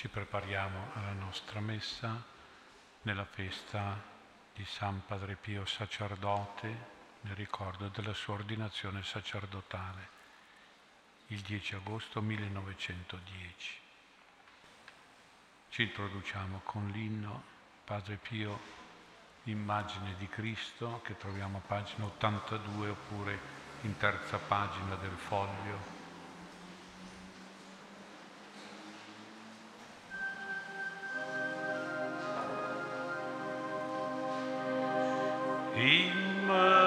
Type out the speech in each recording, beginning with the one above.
Ci prepariamo alla nostra messa nella festa di San Padre Pio sacerdote nel ricordo della sua ordinazione sacerdotale il 10 agosto 1910. Ci introduciamo con l'inno Padre Pio, immagine di Cristo, che troviamo a pagina 82 oppure in terza pagina del foglio. Immagine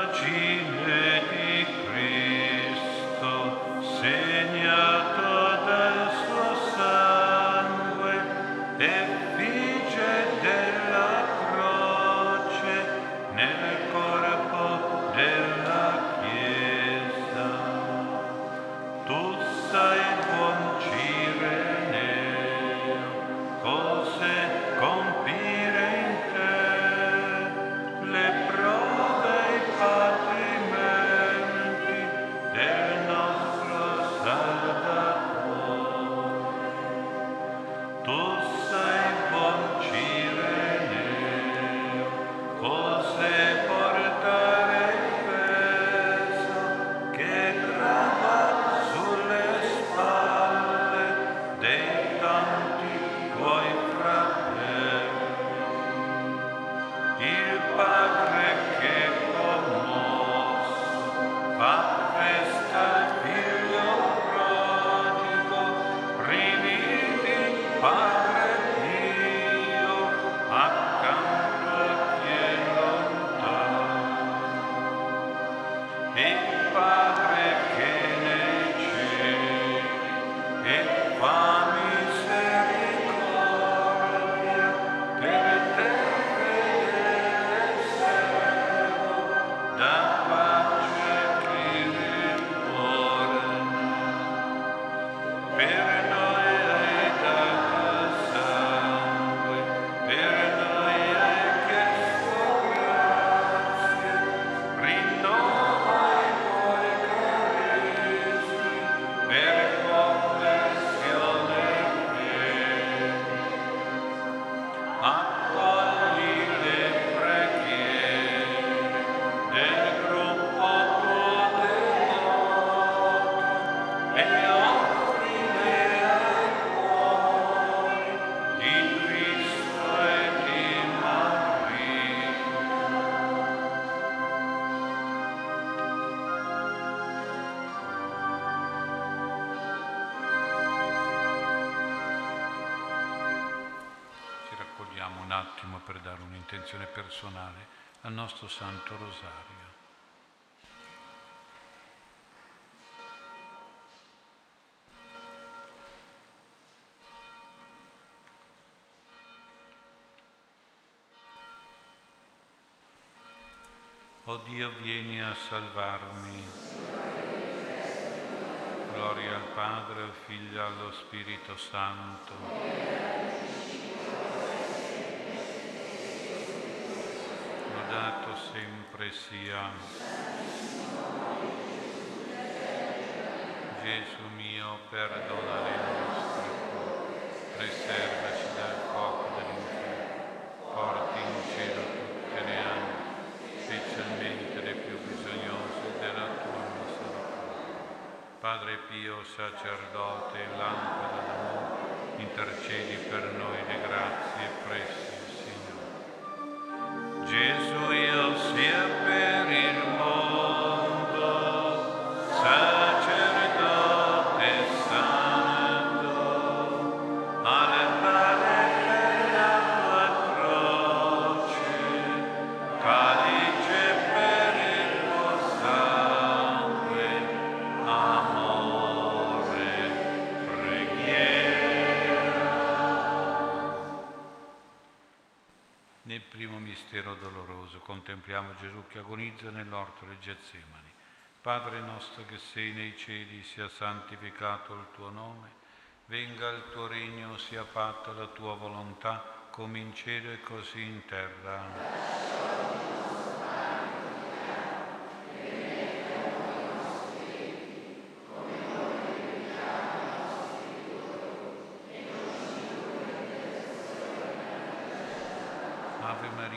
personale al nostro Santo Rosario. O Dio, vieni a salvarmi. Gloria al Padre, al Figlio e allo Spirito Santo. Lodato sempre sia Gesù mio, perdona le nostre colpe, preservaci dal fuoco dell'inferno, porti in cielo tutte le anime, specialmente le più bisognose della tua misericordia. Padre Pio, sacerdote lampada d'amore, intercedi per noi le grazie presso Gesù che agonizza nell'orto del Getsemani. Padre nostro che sei nei cieli, sia santificato il tuo nome, venga il tuo regno, sia fatta la tua volontà, come in cielo e così in terra.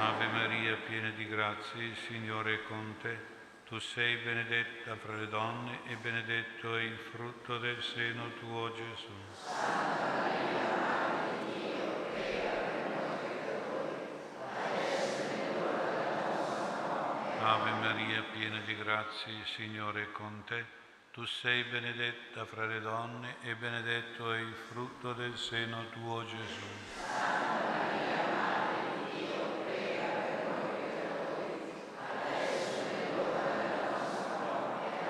Ave Maria, piena di grazia, il Signore è con te. Tu sei benedetta fra le donne e benedetto è il frutto del seno tuo, Gesù. Ave Maria, piena di grazia, il Signore è con te. Tu sei benedetta fra le donne e benedetto è il frutto del seno tuo, Gesù.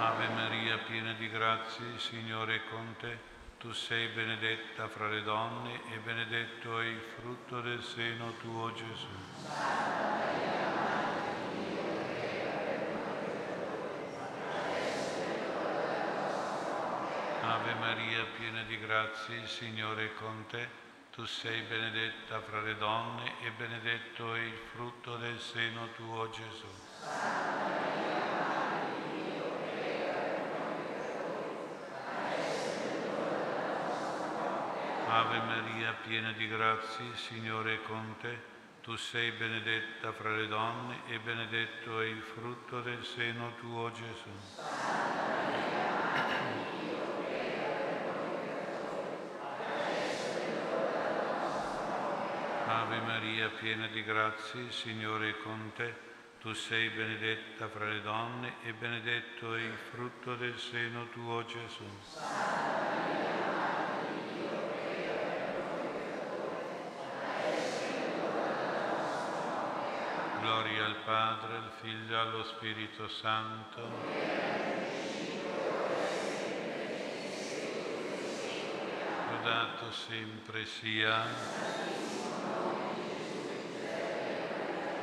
Ave Maria, piena di grazia, il Signore è con te. Tu sei benedetta fra le donne e benedetto è il frutto del seno tuo, Gesù. Ave Maria, piena di grazia, il Signore è con te. Tu sei benedetta fra le donne e benedetto è il frutto del seno tuo, Gesù. Ave Maria, piena di grazia, il Signore è con te. Tu sei benedetta fra le donne e benedetto è il frutto del seno tuo, Gesù. Ave Maria, piena di grazia, il Signore è con te. Tu sei benedetta fra le donne e benedetto è il frutto del seno tuo, Gesù. Gloria al Padre, al Figlio e allo Spirito Santo. Lodato sempre sia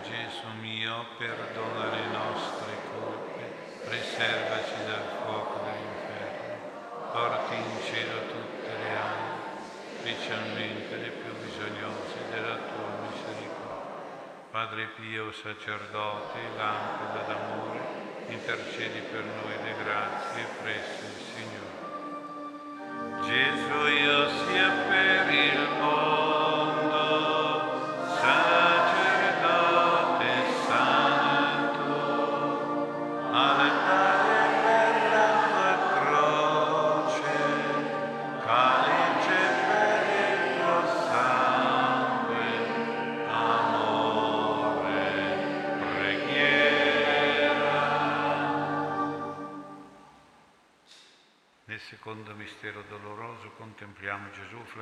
Gesù mio, perdona le nostre colpe, preservaci dal fuoco dell'inferno, porti in cielo tutte le anime, specialmente le più bisognose della tua Padre Pio, sacerdote, lampada d'amore, intercedi per noi le grazie presso il Signore. Gesù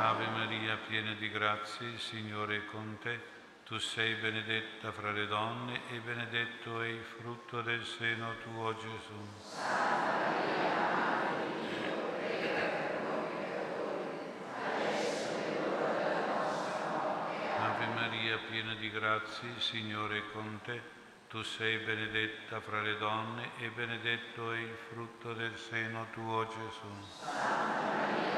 Ave Maria, piena di grazia, il Signore è con te. Tu sei benedetta fra le donne e benedetto è il frutto del seno tuo, Gesù. Ave Maria, piena di grazia, il Signore è con te. Tu sei benedetta fra le donne e benedetto è il frutto del seno tuo, Gesù. Ave Maria,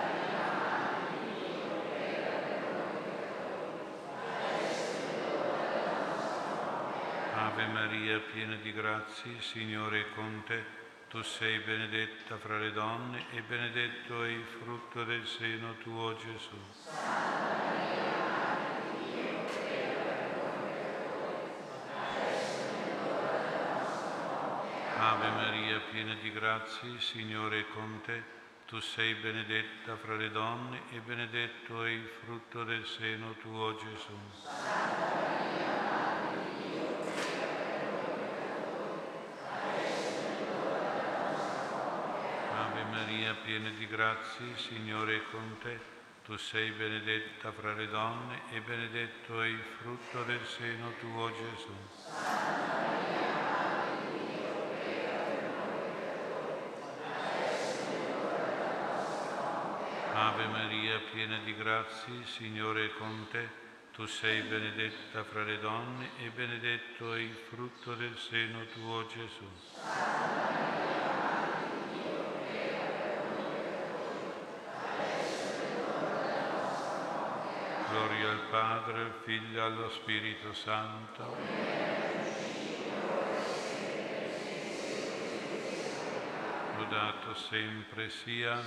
Ave Maria, piena di grazia, il Signore è con te. Tu sei benedetta fra le donne e benedetto è il frutto del seno tuo, Gesù. Ave Maria, piena di grazia, il Signore è con te. Tu sei benedetta fra le donne e benedetto è il frutto del seno tuo, Gesù. Ave Maria, piena di grazia, il Signore è con te. Tu sei benedetta fra le donne e benedetto è il frutto del seno tuo, Gesù. Ave Maria, piena di grazia, il Signore è con te. Tu sei benedetta fra le donne e benedetto è il frutto del seno tuo, Gesù. Gloria al Padre, al Figlio e allo Spirito Santo. Lodato sempre sia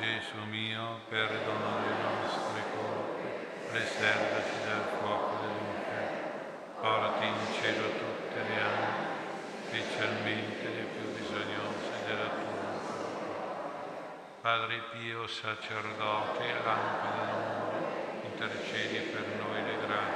Gesù mio, perdono le nostre colpe, preservaci dal fuoco dell'inferno, porti in cielo tutte le anime, specialmente le più bisognose della tua. Padre Pio, sacerdote, lampada del mondo, intercedi per noi le grazie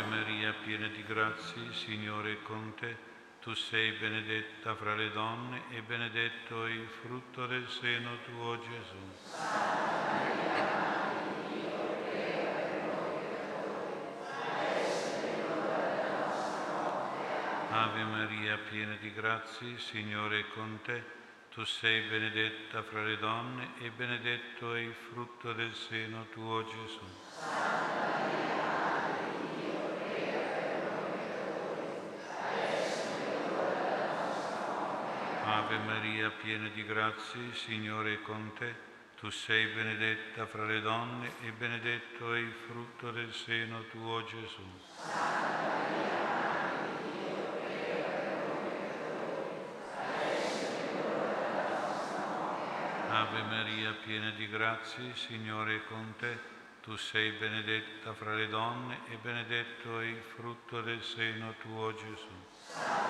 Ave Maria, piena di grazia, il Signore è con te. Tu sei benedetta fra le donne e benedetto è il frutto del seno tuo, Gesù. Ave Maria, piena di grazia, il Signore è con te. Tu sei benedetta fra le donne e benedetto è il frutto del seno tuo, Gesù. Ave Maria, piena di grazie, Signore è con te. Tu sei benedetta fra le donne e benedetto è il frutto del seno tuo, Gesù. Ave Maria, piena di grazie, Signore è con te. Tu sei benedetta fra le donne e benedetto è il frutto del seno tuo, Gesù.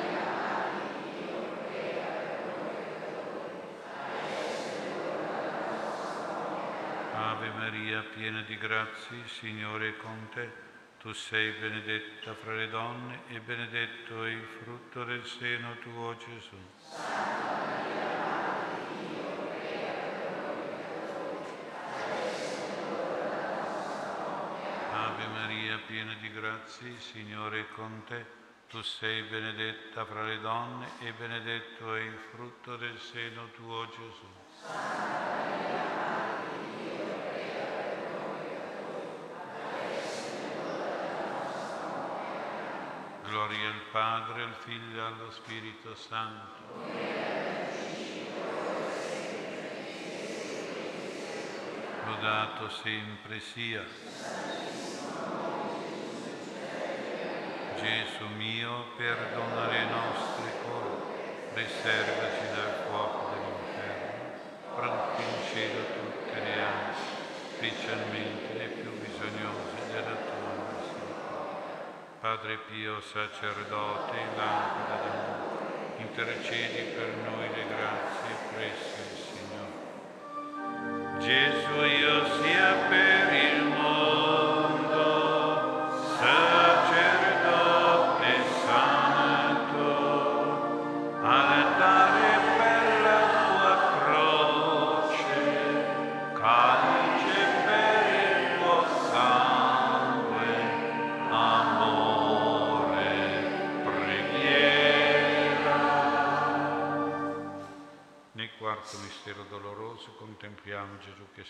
Ave Maria, piena di grazie, Signore è con te. Tu sei benedetta fra le donne e benedetto è il frutto del seno tuo, Gesù. Ave Maria, piena di grazie, Signore è con te. Tu sei benedetta fra le donne e benedetto è il frutto del seno tuo, Gesù. Gloria al Padre, al Figlio e allo Spirito Santo. Lodato sempre sia. Gesù mio, perdona le nostre colpe, preservaci dal fuoco dell'inferno, prendi in cielo tutte le anime, specialmente le più bisognose della tua. Padre Pio, sacerdote, lampada d'amore, intercedi per noi le grazie presso il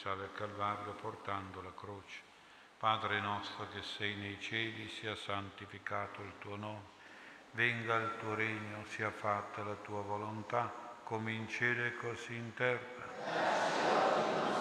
sale al Calvario portando la croce. Padre nostro che sei nei cieli, sia santificato il tuo nome. Venga il tuo regno, sia fatta la tua volontà, come in cielo e così in terra.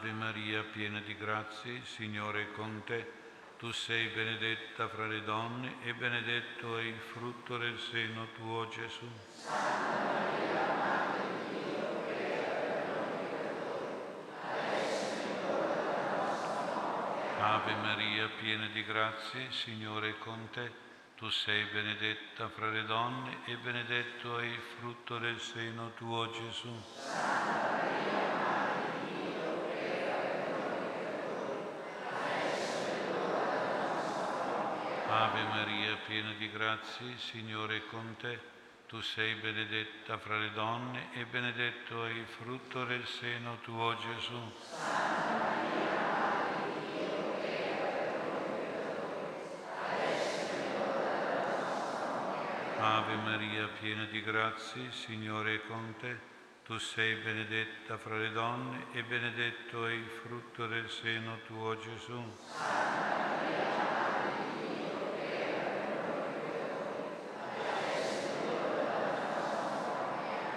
Ave Maria, piena di grazie, Signore è con te. Tu sei benedetta fra le donne e benedetto è il frutto del seno tuo, Gesù. Ave Maria, piena di grazie, Signore è con te. Tu sei benedetta fra le donne e benedetto è il frutto del seno tuo, Gesù. Ave Maria, piena di grazie, Signore è con te. Tu sei benedetta fra le donne e benedetto è il frutto del seno tuo, Gesù. Ave Maria, piena di grazie, Signore è con te. tu sei benedetta fra le donne e benedetto è il frutto del seno tuo Gesù.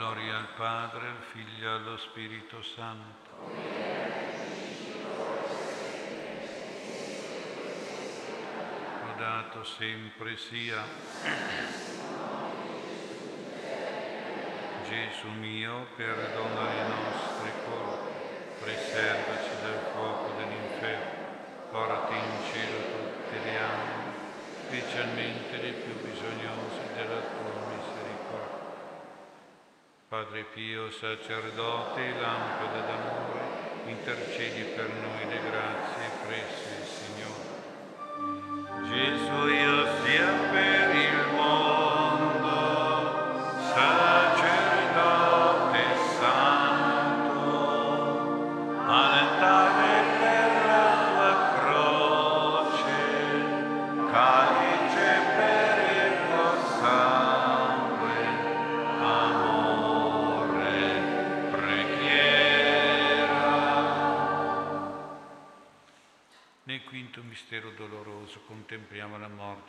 Gloria al Padre, al Figlio e allo Spirito Santo. lodato sempre sia. Gesù mio, perdona le nostre colpe, preservaci dal fuoco dell'inferno, porti in cielo tutte le anime, specialmente le più bisognose della tua misericordia. Padre Pio, sacerdote lampada d'amore, intercedi per noi le grazie presso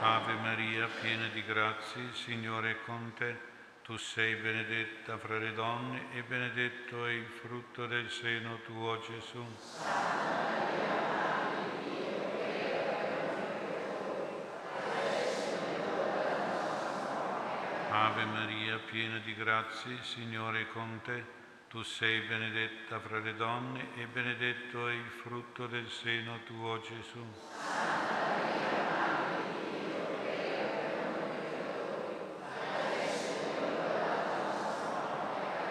Ave Maria, piena di grazia, il Signore è con te. Tu sei benedetta fra le donne e benedetto è il frutto del seno tuo, Gesù. Ave Maria, piena di grazia, il Signore è con te. Tu sei benedetta fra le donne e benedetto è il frutto del seno tuo, Gesù.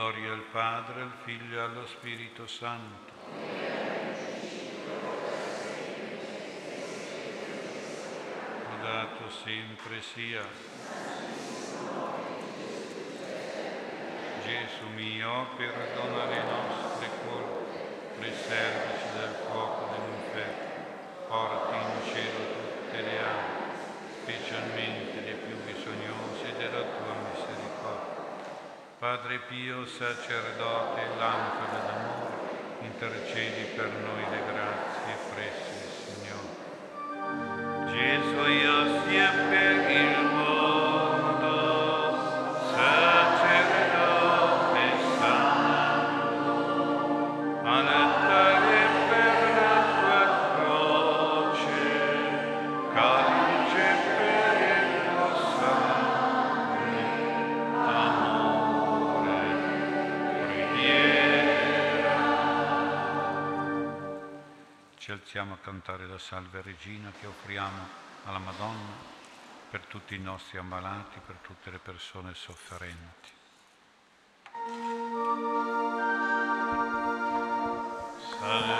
Gloria al Padre, al Figlio e allo Spirito Santo. Lodato sempre sia. Gesù mio, perdona le nostre colpe, preservaci dal fuoco dell'inferno, porti in cielo tutte le anime, specialmente le più bisognose della tua misericordia. Padre Pio, sacerdote, lampada d'amore, intercedi per noi le grazie presso Ci alziamo a cantare la Salve Regina che offriamo alla Madonna per tutti i nostri ammalati, per tutte le persone sofferenti. Salve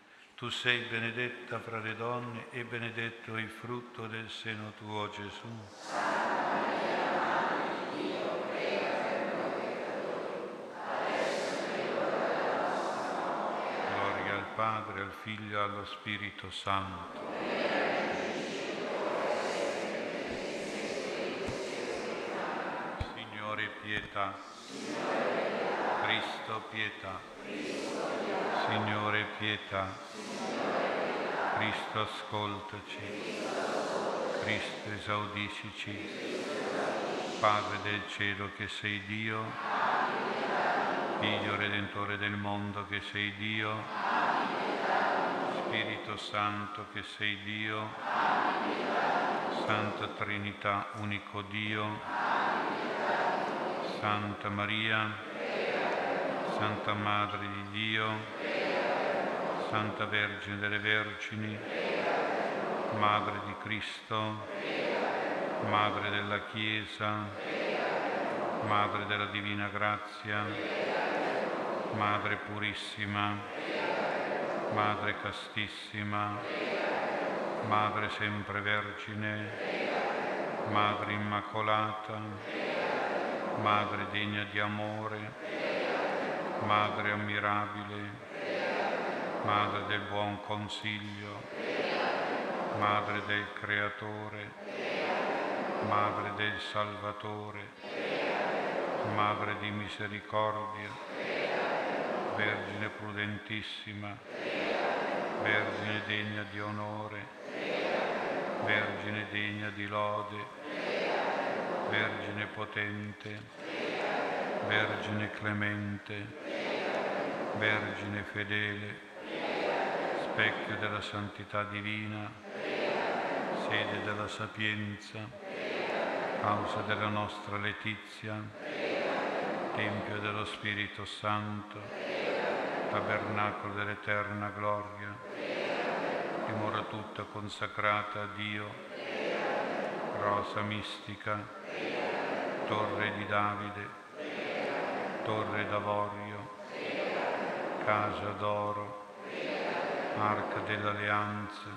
Tu sei benedetta fra le donne e benedetto il frutto del seno tuo, Gesù. Gloria al Padre, al Figlio e allo Spirito Santo. Signore pietà. Cristo pietà. Signore pietà. Cristo ascoltaci. Cristo esaudiscici. Padre del cielo che sei Dio, Figlio Redentore del mondo che sei Dio, Spirito Santo che sei Dio, Santa Trinità, unico Dio, Santa Maria, Santa Madre di Dio, Santa Vergine delle Vergini, Madre di Cristo, Madre della Chiesa, Madre della Divina Grazia, Madre Purissima, Madre Castissima, Madre Sempre Vergine, Madre Immacolata, Madre degna di amore, Madre ammirabile, Madre del buon consiglio, Madre del Creatore, Madre del Salvatore, Madre di misericordia, Vergine prudentissima, Vergine degna di onore, Vergine degna di lode, Vergine potente, Vergine clemente, Vergine fedele, specchio della santità divina, sede della sapienza, causa della nostra letizia, Tempio dello Spirito Santo, tabernacolo dell'eterna gloria, dimora tutta consacrata a Dio, rosa mistica, torre di Davide, torre d'avorio, casa d'oro, arca dell'alleanza,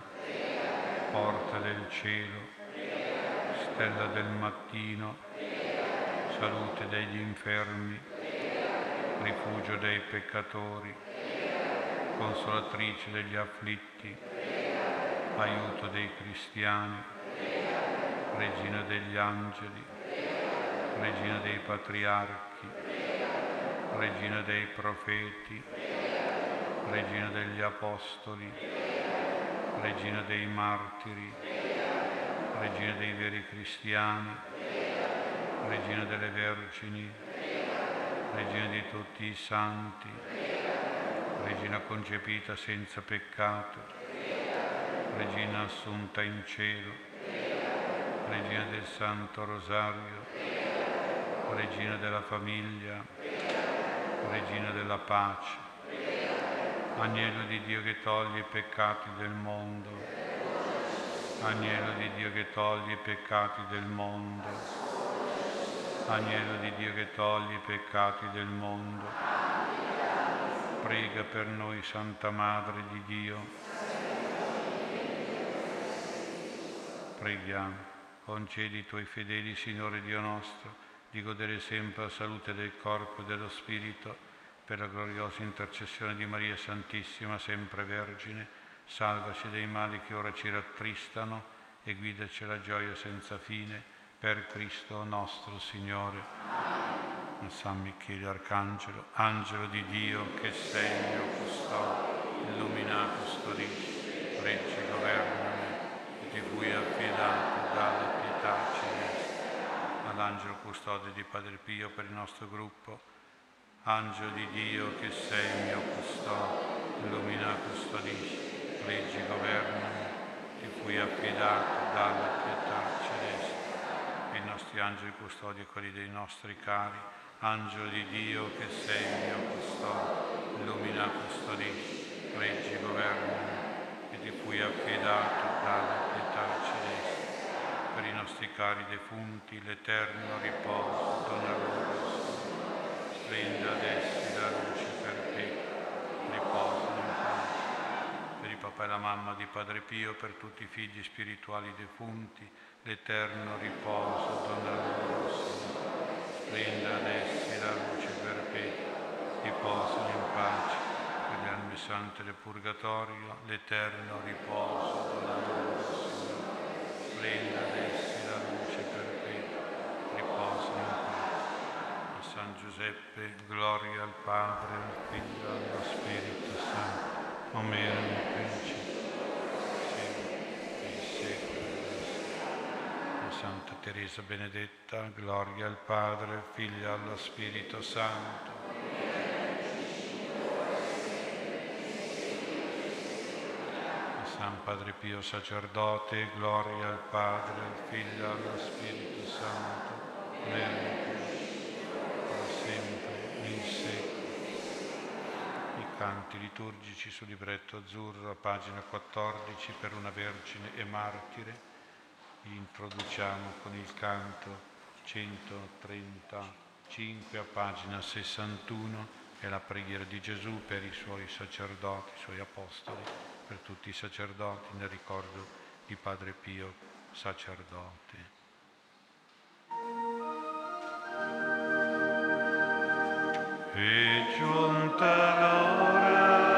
porta del cielo, stella del mattino, salute degli infermi, rifugio dei peccatori, consolatrice degli afflitti, aiuto dei cristiani, regina degli angeli, regina dei patriarchi, regina dei profeti, regina degli apostoli, regina dei martiri, regina dei veri cristiani, regina delle vergini, regina di tutti i santi, regina concepita senza peccato, regina assunta in cielo, regina del Santo Rosario, regina della famiglia, regina della pace, agnello di Dio che toglie i peccati del mondo, agnello di Dio che toglie i peccati del mondo, agnello di Dio che toglie i peccati del mondo, prega per noi Santa Madre di Dio. Preghiamo, concedi ai tuoi fedeli, Signore Dio nostro, di godere sempre la salute del corpo e dello spirito, per la gloriosa intercessione di Maria Santissima, sempre Vergine, salvaci dai mali che ora ci rattristano e guidaci alla gioia senza fine, per Cristo nostro Signore. San Michele Arcangelo, angelo di Dio che sei mio custode, illumina, custodisci, reggi, governami, ti fui affidato dalla pietà celeste. All'angelo custode di Padre Pio per il nostro gruppo, angelo di Dio che sei mio custode, illumina, custodisci, reggi, governami, ti fui affidato dalla pietà celeste. E i nostri angeli custodi quelli dei nostri cari, Angelo di Dio che sei mio custode, illumina, custodisci, reggi, governami, e ti fui affidato dalla pietà celeste. Per i nostri cari defunti, l'eterno riposo, dona loro, splenda ad essi la luce perpetua, riposano in pace. Per il papà e la mamma di Padre Pio, per tutti i figli spirituali defunti, l'eterno riposo, dona loro, Signore splenda ad essi la luce perpetua, riposano in pace, per le anime sante del purgatorio, l'eterno riposo della loro Signore. Splenda ad essi la luce perpetua, riposano in pace. A San Giuseppe gloria al Padre, al Figlio e allo Spirito Santo, come era nel principio, sempre, nei secoli. Santa Teresa Benedetta, gloria al Padre, al Figlio e allo Spirito Santo. San Padre Pio sacerdote, gloria al Padre, al Figlio e allo Spirito Santo, nel sempre, nei secoli. I canti liturgici sul libretto azzurro, a pagina 14, per una Vergine e Martire, introduciamo con il canto 135 a pagina 61 è la preghiera di Gesù per i suoi sacerdoti, i suoi apostoli, per tutti i sacerdoti nel ricordo di Padre Pio, sacerdote. È giunta l'ora,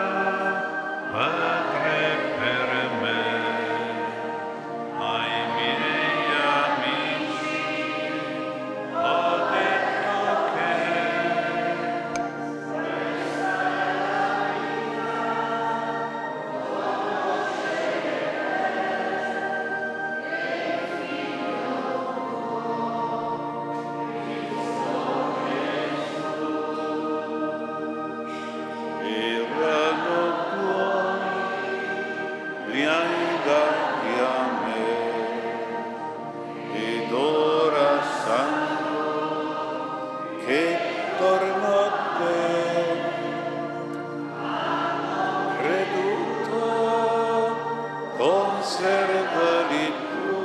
conservali tu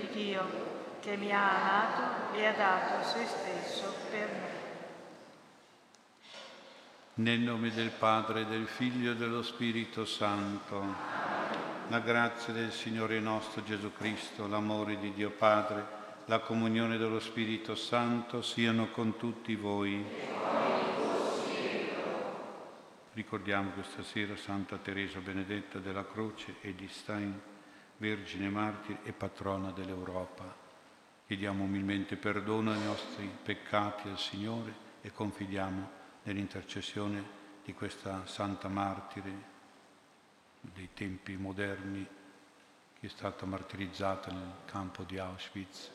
di Dio che mi ha amato e ha dato se stesso per me. Nel nome del Padre, del Figlio e dello Spirito Santo, la grazia del Signore nostro Gesù Cristo, l'amore di Dio Padre, la comunione dello Spirito Santo siano con tutti voi. Ricordiamo questa sera Santa Teresa Benedetta della Croce e di Stein, Vergine Martire e patrona dell'Europa. Chiediamo umilmente perdono ai nostri peccati al Signore e confidiamo nell'intercessione di questa Santa Martire dei tempi moderni che è stata martirizzata nel campo di Auschwitz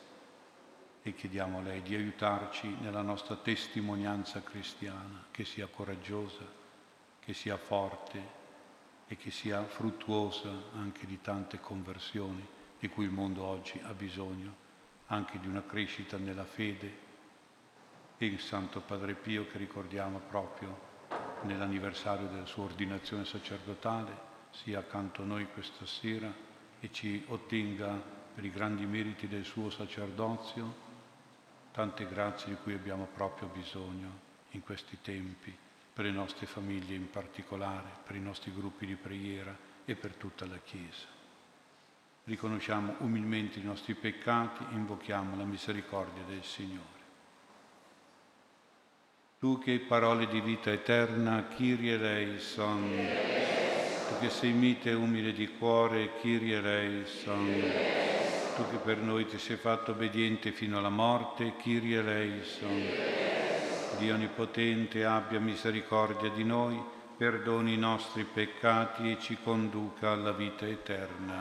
e chiediamo a lei di aiutarci nella nostra testimonianza cristiana, che sia coraggiosa, che sia forte e che sia fruttuosa anche di tante conversioni di cui il mondo oggi ha bisogno, anche di una crescita nella fede. E il Santo Padre Pio che ricordiamo proprio nell'anniversario della sua ordinazione sacerdotale, sia accanto a noi questa sera e ci ottenga per i grandi meriti del suo sacerdozio tante grazie di cui abbiamo proprio bisogno in questi tempi, per le nostre famiglie in particolare, per i nostri gruppi di preghiera e per tutta la Chiesa. riconosciamo umilmente i nostri peccati e invochiamo la misericordia del Signore. Tu che parole di vita eterna, Kyrie eleison. Tu che sei mite e umile di cuore, Kyrie eleison. Tu che per noi ti sei fatto obbediente fino alla morte, Kyrie eleison. Dio Onnipotente abbia misericordia di noi, perdoni i nostri peccati e ci conduca alla vita eterna.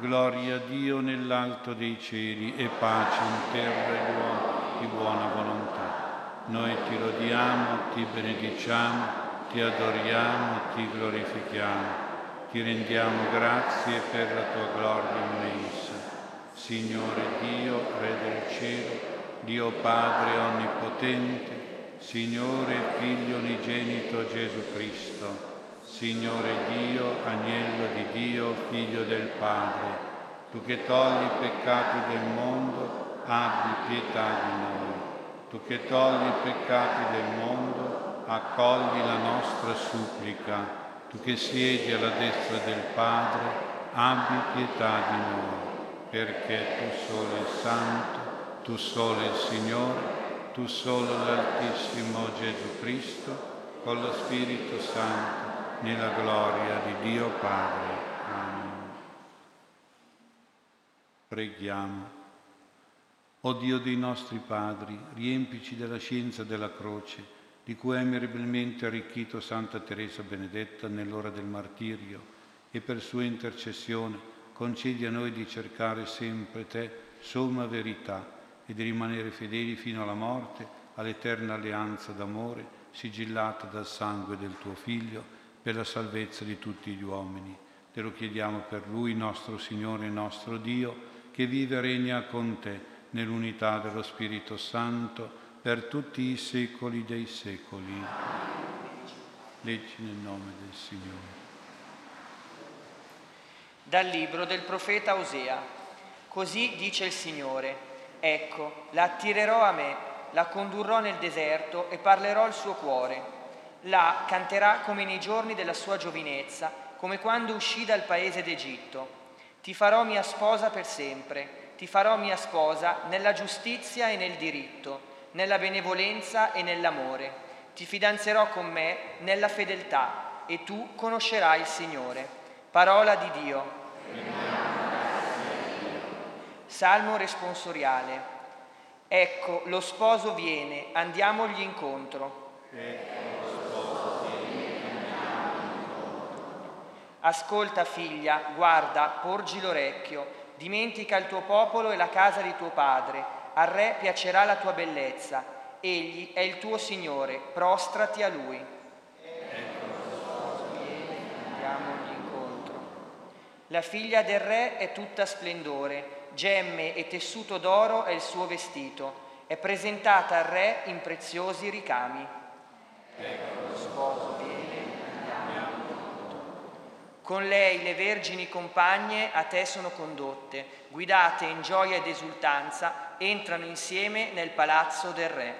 Gloria a Dio nell'alto dei cieli e pace in terra agli uomini di buona volontà. Noi ti lodiamo, ti benediciamo, ti adoriamo, ti glorifichiamo, ti rendiamo grazie per la tua gloria immensa. Signore Dio, Re del cielo, Dio Padre Onnipotente, Signore Figlio unigenito Gesù Cristo, Signore Dio, Agnello di Dio, Figlio del Padre, tu che togli i peccati del mondo, abbi pietà di noi tu che togli i peccati del mondo, accogli la nostra supplica. Tu che siedi alla destra del Padre, abbi pietà di noi, perché tu solo il Santo, tu solo il Signore, tu solo l'Altissimo Gesù Cristo, con lo Spirito Santo, nella gloria di Dio Padre. Amen. Preghiamo. O Dio dei nostri padri, riempici della scienza della croce, di cui hai mirabilmente arricchito Santa Teresa Benedetta nell'ora del martirio, e per sua intercessione concedi a noi di cercare sempre te, somma verità, e di rimanere fedeli fino alla morte all'eterna alleanza d'amore sigillata dal sangue del tuo Figlio per la salvezza di tutti gli uomini. Te lo chiediamo per Lui, nostro Signore e nostro Dio, che vive e regna con te nell'unità dello Spirito Santo, per tutti i secoli dei secoli. Leggi nel nome del Signore. Dal libro del profeta Osea. Così dice il Signore, ecco, la attirerò a me, la condurrò nel deserto e parlerò al suo cuore. Là canterà come nei giorni della sua giovinezza, come quando uscì dal paese d'Egitto. Ti farò mia sposa per sempre ti farò mia sposa nella giustizia e nel diritto, nella benevolenza e nell'amore. Ti fidanzerò con me nella fedeltà e tu conoscerai il Signore. Parola di Dio. Salmo responsoriale. Ecco, lo sposo viene, andiamogli incontro. Ascolta figlia, guarda, porgi l'orecchio Dimentica il tuo popolo e la casa di tuo padre. Al re piacerà la tua bellezza. Egli è il tuo Signore, prostrati a lui. Andiamogli incontro. La figlia del re è tutta splendore, gemme e tessuto d'oro è il suo vestito. È presentata al re in preziosi ricami. Ecco con lei le vergini compagne a te sono condotte, guidate in gioia ed esultanza, entrano insieme nel palazzo del Re.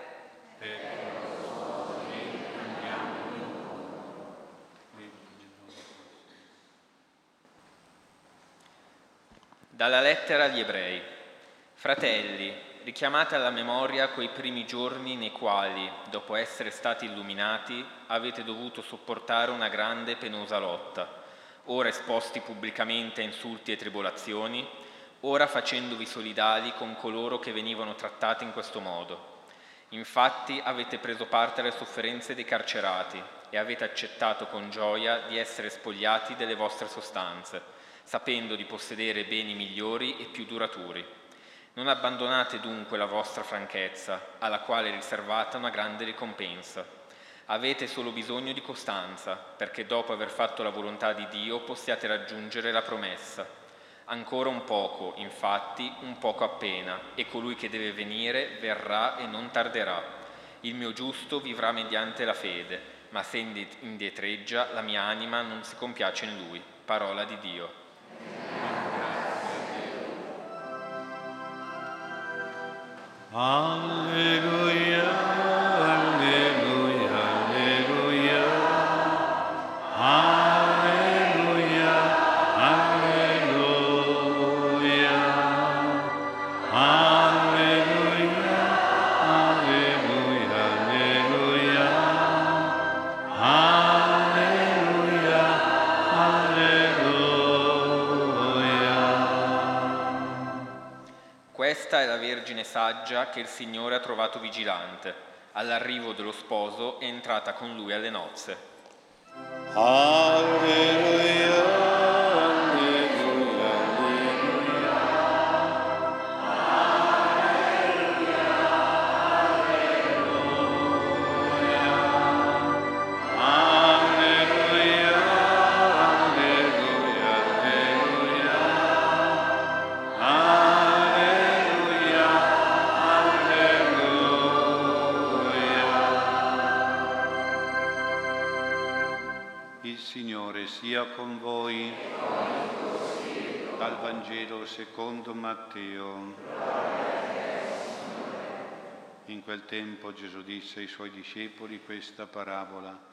Dalla lettera agli ebrei. Fratelli, richiamate alla memoria quei primi giorni nei quali, dopo essere stati illuminati, avete dovuto sopportare una grande e penosa lotta ora esposti pubblicamente a insulti e tribolazioni, ora facendovi solidali con coloro che venivano trattati in questo modo. Infatti avete preso parte alle sofferenze dei carcerati e avete accettato con gioia di essere spogliati delle vostre sostanze, sapendo di possedere beni migliori e più duraturi. Non abbandonate dunque la vostra franchezza, alla quale è riservata una grande ricompensa Avete solo bisogno di costanza, perché dopo aver fatto la volontà di Dio possiate raggiungere la promessa. Ancora un poco, infatti, un poco appena, e colui che deve venire verrà e non tarderà. Il mio giusto vivrà mediante la fede, ma se indietreggia la mia anima non si compiace in lui. Parola di Dio. Alleluia. Saggia che il Signore ha trovato vigilante. All'arrivo dello sposo è entrata con lui alle nozze. Alleluia. Suoi discepoli questa parabola.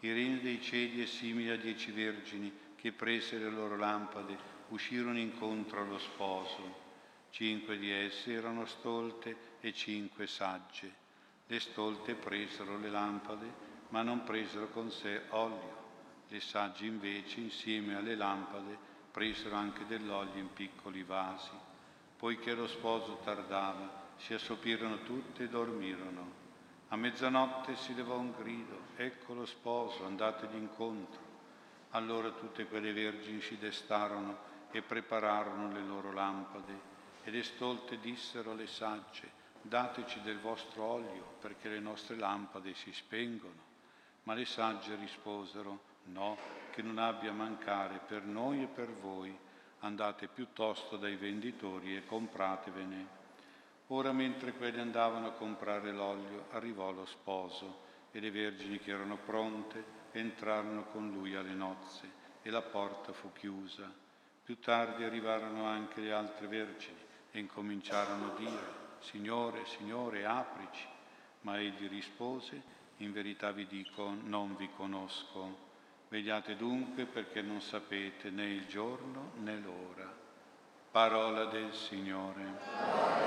Il regno dei cieli è simile a dieci vergini che presero le loro lampade, uscirono incontro allo sposo. Cinque di esse erano stolte e cinque sagge. Le stolte presero le lampade, ma non presero con sé olio. Le sagge invece, insieme alle lampade, presero anche dell'olio in piccoli vasi. Poiché lo sposo tardava, si assopirono tutte e dormirono. A mezzanotte si levò un grido, ecco lo sposo, andategli incontro. Allora tutte quelle vergini si destarono e prepararono le loro lampade. E le stolte dissero alle sagge, dateci del vostro olio perché le nostre lampade si spengono. Ma le sagge risposero, no, che non abbia a mancare per noi e per voi. Andate piuttosto dai venditori e compratevene. Ora mentre quelli andavano a comprare l'olio, arrivò lo sposo e le vergini che erano pronte entrarono con lui alle nozze e la porta fu chiusa. Più tardi arrivarono anche le altre vergini e incominciarono a dire, Signore, Signore, aprici. Ma egli rispose, in verità vi dico, non vi conosco. Vegliate dunque perché non sapete né il giorno né l'ora. Parola del Signore.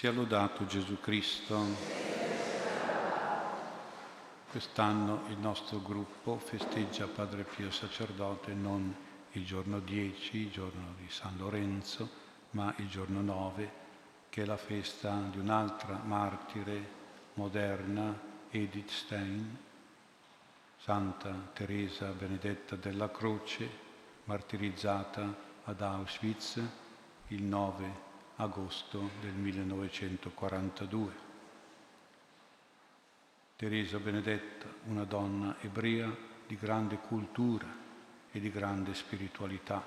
Sia lodato Gesù Cristo. Quest'anno il nostro gruppo festeggia Padre Pio sacerdote non il giorno 10, il giorno di San Lorenzo, ma il giorno 9, che è la festa di un'altra martire moderna, Edith Stein, Santa Teresa Benedetta della Croce, martirizzata ad Auschwitz il 9 agosto del 1942. Teresa Benedetta, una donna ebrea di grande cultura e di grande spiritualità,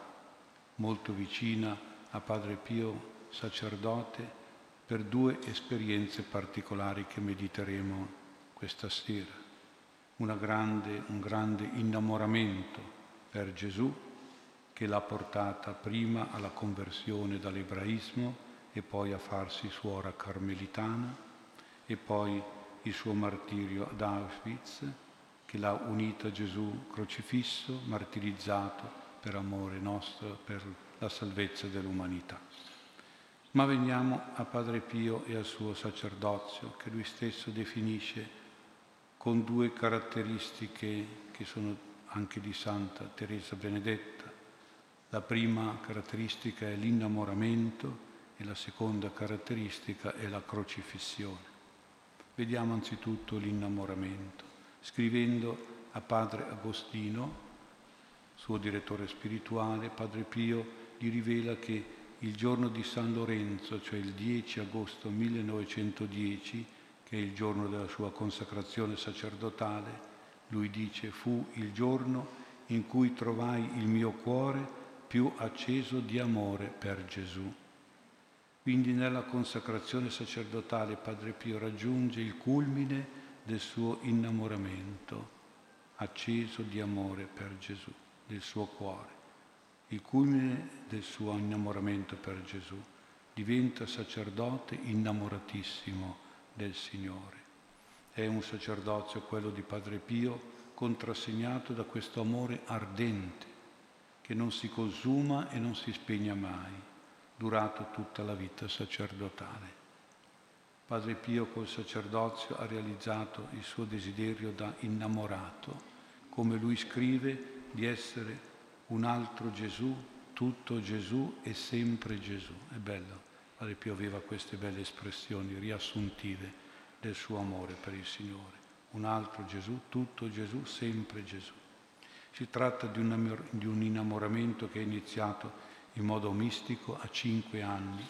molto vicina a Padre Pio, sacerdote, per due esperienze particolari che mediteremo questa sera. Grande, un grande innamoramento per Gesù che l'ha portata prima alla conversione dall'ebraismo e poi a farsi suora carmelitana e poi il suo martirio ad Auschwitz, che l'ha unito a Gesù crocifisso, martirizzato per amore nostro, per la salvezza dell'umanità. Ma veniamo a Padre Pio e al suo sacerdozio, che lui stesso definisce con due caratteristiche che sono anche di Santa Teresa Benedetta. La prima caratteristica è l'innamoramento e la seconda caratteristica è la crocifissione. Vediamo anzitutto l'innamoramento. Scrivendo a padre Agostino, suo direttore spirituale, padre Pio gli rivela che il giorno di San Lorenzo, cioè il 10 agosto 1910, che è il giorno della sua consacrazione sacerdotale, lui dice fu il giorno in cui trovai il mio cuore più acceso di amore per Gesù. Quindi nella consacrazione sacerdotale Padre Pio raggiunge il culmine del suo innamoramento, acceso di amore per Gesù, del suo cuore. Il culmine del suo innamoramento per Gesù diventa sacerdote innamoratissimo del Signore. È un sacerdozio, quello di Padre Pio, contrassegnato da questo amore ardente che non si consuma e non si spegne mai durato tutta la vita sacerdotale. Padre Pio col sacerdozio ha realizzato il suo desiderio da innamorato, come lui scrive di essere un altro Gesù, tutto Gesù e sempre Gesù. È bello. Padre Pio aveva queste belle espressioni riassuntive del suo amore per il Signore. Un altro Gesù, tutto Gesù, sempre Gesù. Si tratta di un, innamoramento che è iniziato in modo mistico a cinque anni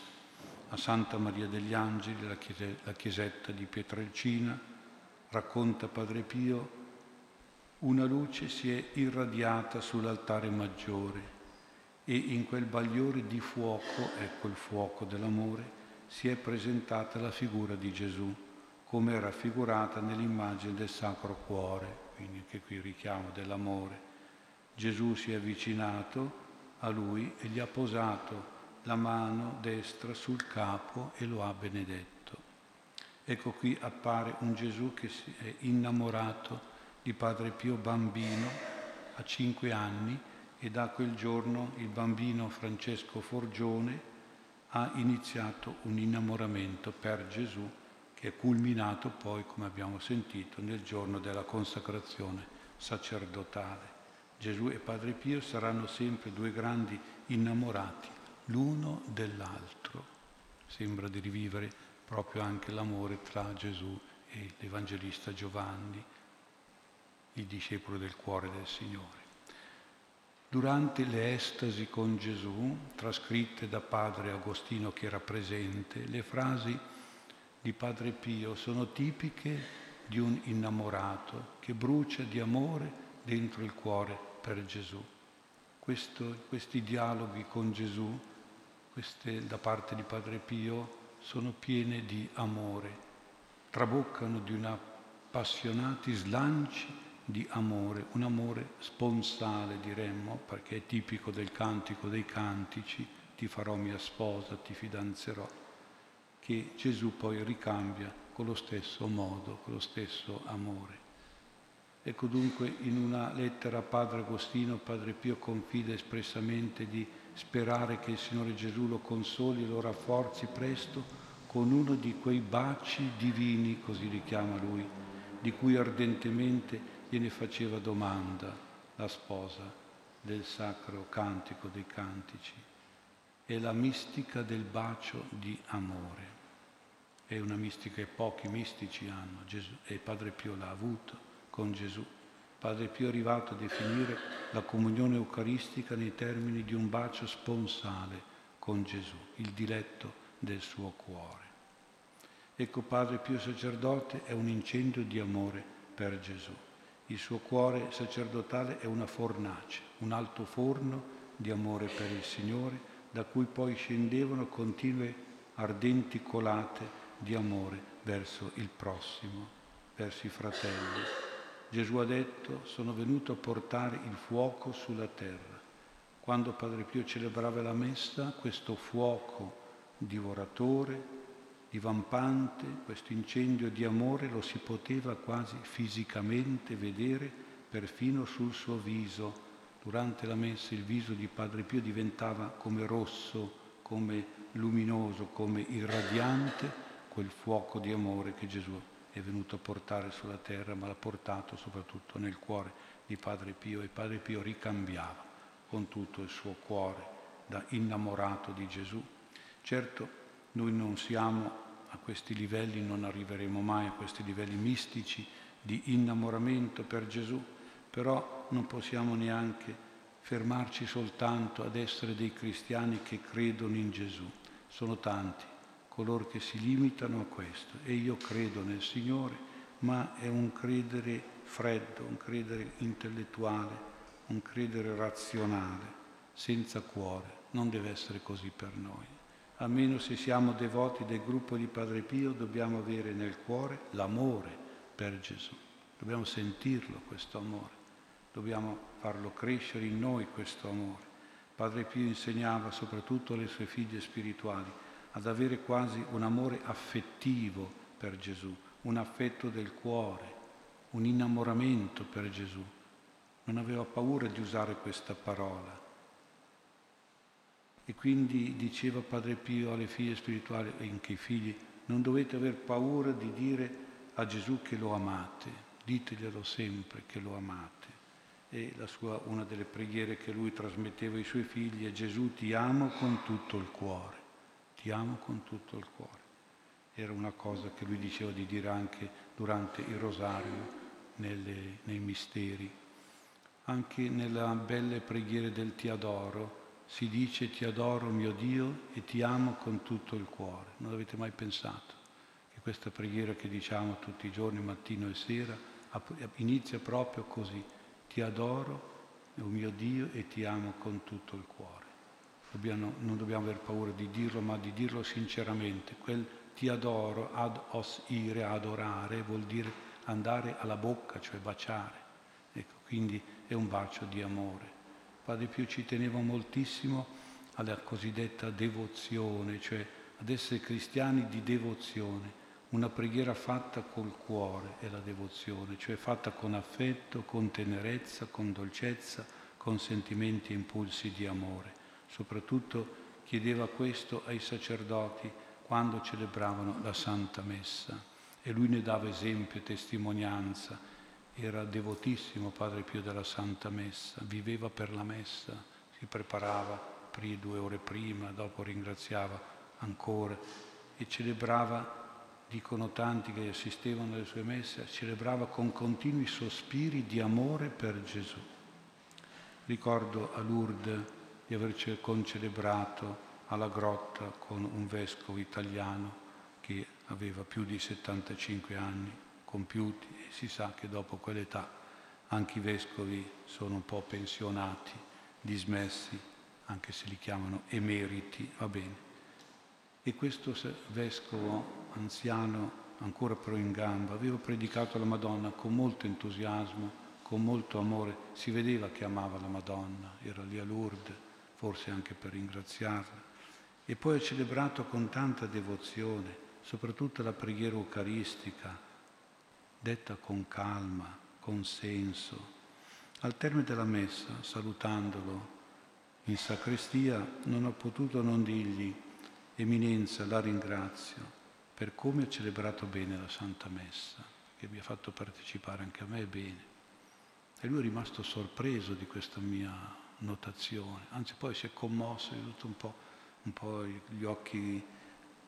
a Santa Maria degli Angeli, la, chiese, la chiesetta di Pietrelcina, racconta Padre Pio, una luce si è irradiata sull'altare maggiore e in quel bagliore di fuoco, ecco il fuoco dell'amore, si è presentata la figura di Gesù, come raffigurata nell'immagine del Sacro Cuore, quindi anche qui richiamo dell'amore. Gesù si è avvicinato a lui e gli ha posato la mano destra sul capo e lo ha benedetto. Ecco qui appare un Gesù che si è innamorato di Padre Pio bambino a cinque anni e da quel giorno il bambino Francesco Forgione ha iniziato un innamoramento per Gesù che è culminato poi, come abbiamo sentito, nel giorno della consacrazione sacerdotale. Gesù e Padre Pio saranno sempre due grandi innamorati l'uno dell'altro. Sembra di rivivere proprio anche l'amore tra Gesù e l'Evangelista Giovanni, il discepolo del cuore del Signore. Durante le estasi con Gesù, trascritte da padre Agostino che era presente, le frasi di padre Pio sono tipiche di un innamorato che brucia di amore dentro il cuore per Gesù. Questo, questi dialoghi con Gesù queste da parte di Padre Pio sono piene di amore, traboccano di una appassionati slanci di amore, un amore sponsale diremmo, perché è tipico del cantico dei cantici, ti farò mia sposa, ti fidanzerò, che Gesù poi ricambia con lo stesso modo, con lo stesso amore. Ecco dunque in una lettera a Padre Agostino, Padre Pio confida espressamente di sperare che il Signore Gesù lo consoli e lo rafforzi presto con uno di quei baci divini, così li chiama lui, di cui ardentemente gliene faceva domanda la sposa del sacro cantico dei cantici. È la mistica del bacio di amore. È una mistica che pochi mistici hanno, Gesù, e Padre Pio l'ha avuto con Gesù. Padre Pio è arrivato a definire la comunione eucaristica nei termini di un bacio sponsale con Gesù, il diletto del suo cuore. Ecco, Padre Pio sacerdote è un incendio di amore per Gesù. Il suo cuore sacerdotale è una fornace, un alto forno di amore per il Signore, da cui poi scendevano continue ardenti colate di amore verso il prossimo, verso i fratelli, Gesù ha detto, sono venuto a portare il fuoco sulla terra. Quando Padre Pio celebrava la messa, questo fuoco divoratore, divampante, questo incendio di amore lo si poteva quasi fisicamente vedere perfino sul suo viso. Durante la messa il viso di Padre Pio diventava come rosso, come luminoso, come irradiante quel fuoco di amore che Gesù è venuto a portare sulla terra, ma l'ha portato soprattutto nel cuore di Padre Pio e Padre Pio ricambiava con tutto il suo cuore da innamorato di Gesù. Certo, noi non siamo a questi livelli, non arriveremo mai a questi livelli mistici di innamoramento per Gesù, però non possiamo neanche fermarci soltanto ad essere dei cristiani che credono in Gesù. Sono tanti coloro che si limitano a questo. E io credo nel Signore, ma è un credere freddo, un credere intellettuale, un credere razionale, senza cuore. Non deve essere così per noi. Almeno se siamo devoti del gruppo di Padre Pio dobbiamo avere nel cuore l'amore per Gesù. Dobbiamo sentirlo questo amore, dobbiamo farlo crescere in noi questo amore. Padre Pio insegnava soprattutto alle sue figlie spirituali ad avere quasi un amore affettivo per Gesù, un affetto del cuore, un innamoramento per Gesù. Non aveva paura di usare questa parola. E quindi diceva Padre Pio alle figlie spirituali e anche ai figli, non dovete aver paura di dire a Gesù che lo amate, diteglielo sempre che lo amate. E sua, una delle preghiere che lui trasmetteva ai suoi figli è Gesù ti amo con tutto il cuore, ti amo con tutto il cuore. Era una cosa che lui diceva di dire anche durante il rosario, nelle, nei misteri. Anche nella belle preghiera del Ti adoro si dice Ti adoro mio Dio e ti amo con tutto il cuore. Non avete mai pensato che questa preghiera che diciamo tutti i giorni, mattino e sera, inizia proprio così. Ti adoro, mio Dio, e ti amo con tutto il cuore. Dobbiamo, non dobbiamo aver paura di dirlo, ma di dirlo sinceramente. Quel ti adoro, ad os ire, adorare, vuol dire andare alla bocca, cioè baciare. Ecco, quindi è un bacio di amore. Padre Pio ci teneva moltissimo alla cosiddetta devozione, cioè ad essere cristiani di devozione. Una preghiera fatta col cuore è la devozione, cioè fatta con affetto, con tenerezza, con dolcezza, con sentimenti e impulsi di amore. Soprattutto chiedeva questo ai sacerdoti quando celebravano la Santa Messa e lui ne dava esempio e testimonianza. Era devotissimo Padre Pio della Santa Messa, viveva per la Messa, si preparava due ore prima, dopo ringraziava ancora e celebrava, dicono tanti che assistevano alle sue messe, celebrava con continui sospiri di amore per Gesù. Ricordo a Lourdes di aver concelebrato alla grotta con un vescovo italiano che aveva più di 75 anni compiuti e si sa che dopo quell'età anche i vescovi sono un po' pensionati, dismessi, anche se li chiamano emeriti, va bene. E questo vescovo anziano, ancora però in gamba, aveva predicato la Madonna con molto entusiasmo, con molto amore, si vedeva che amava la Madonna, era lì a Lourdes, forse anche per ringraziarla. E poi ha celebrato con tanta devozione, soprattutto la preghiera eucaristica, detta con calma, con senso. Al termine della messa, salutandolo in sacrestia, non ho potuto non dirgli, Eminenza, la ringrazio per come ha celebrato bene la Santa Messa, che mi ha fatto partecipare anche a me bene. E lui è rimasto sorpreso di questa mia notazione, anzi poi si è commosso, è tutto un po', un po' gli occhi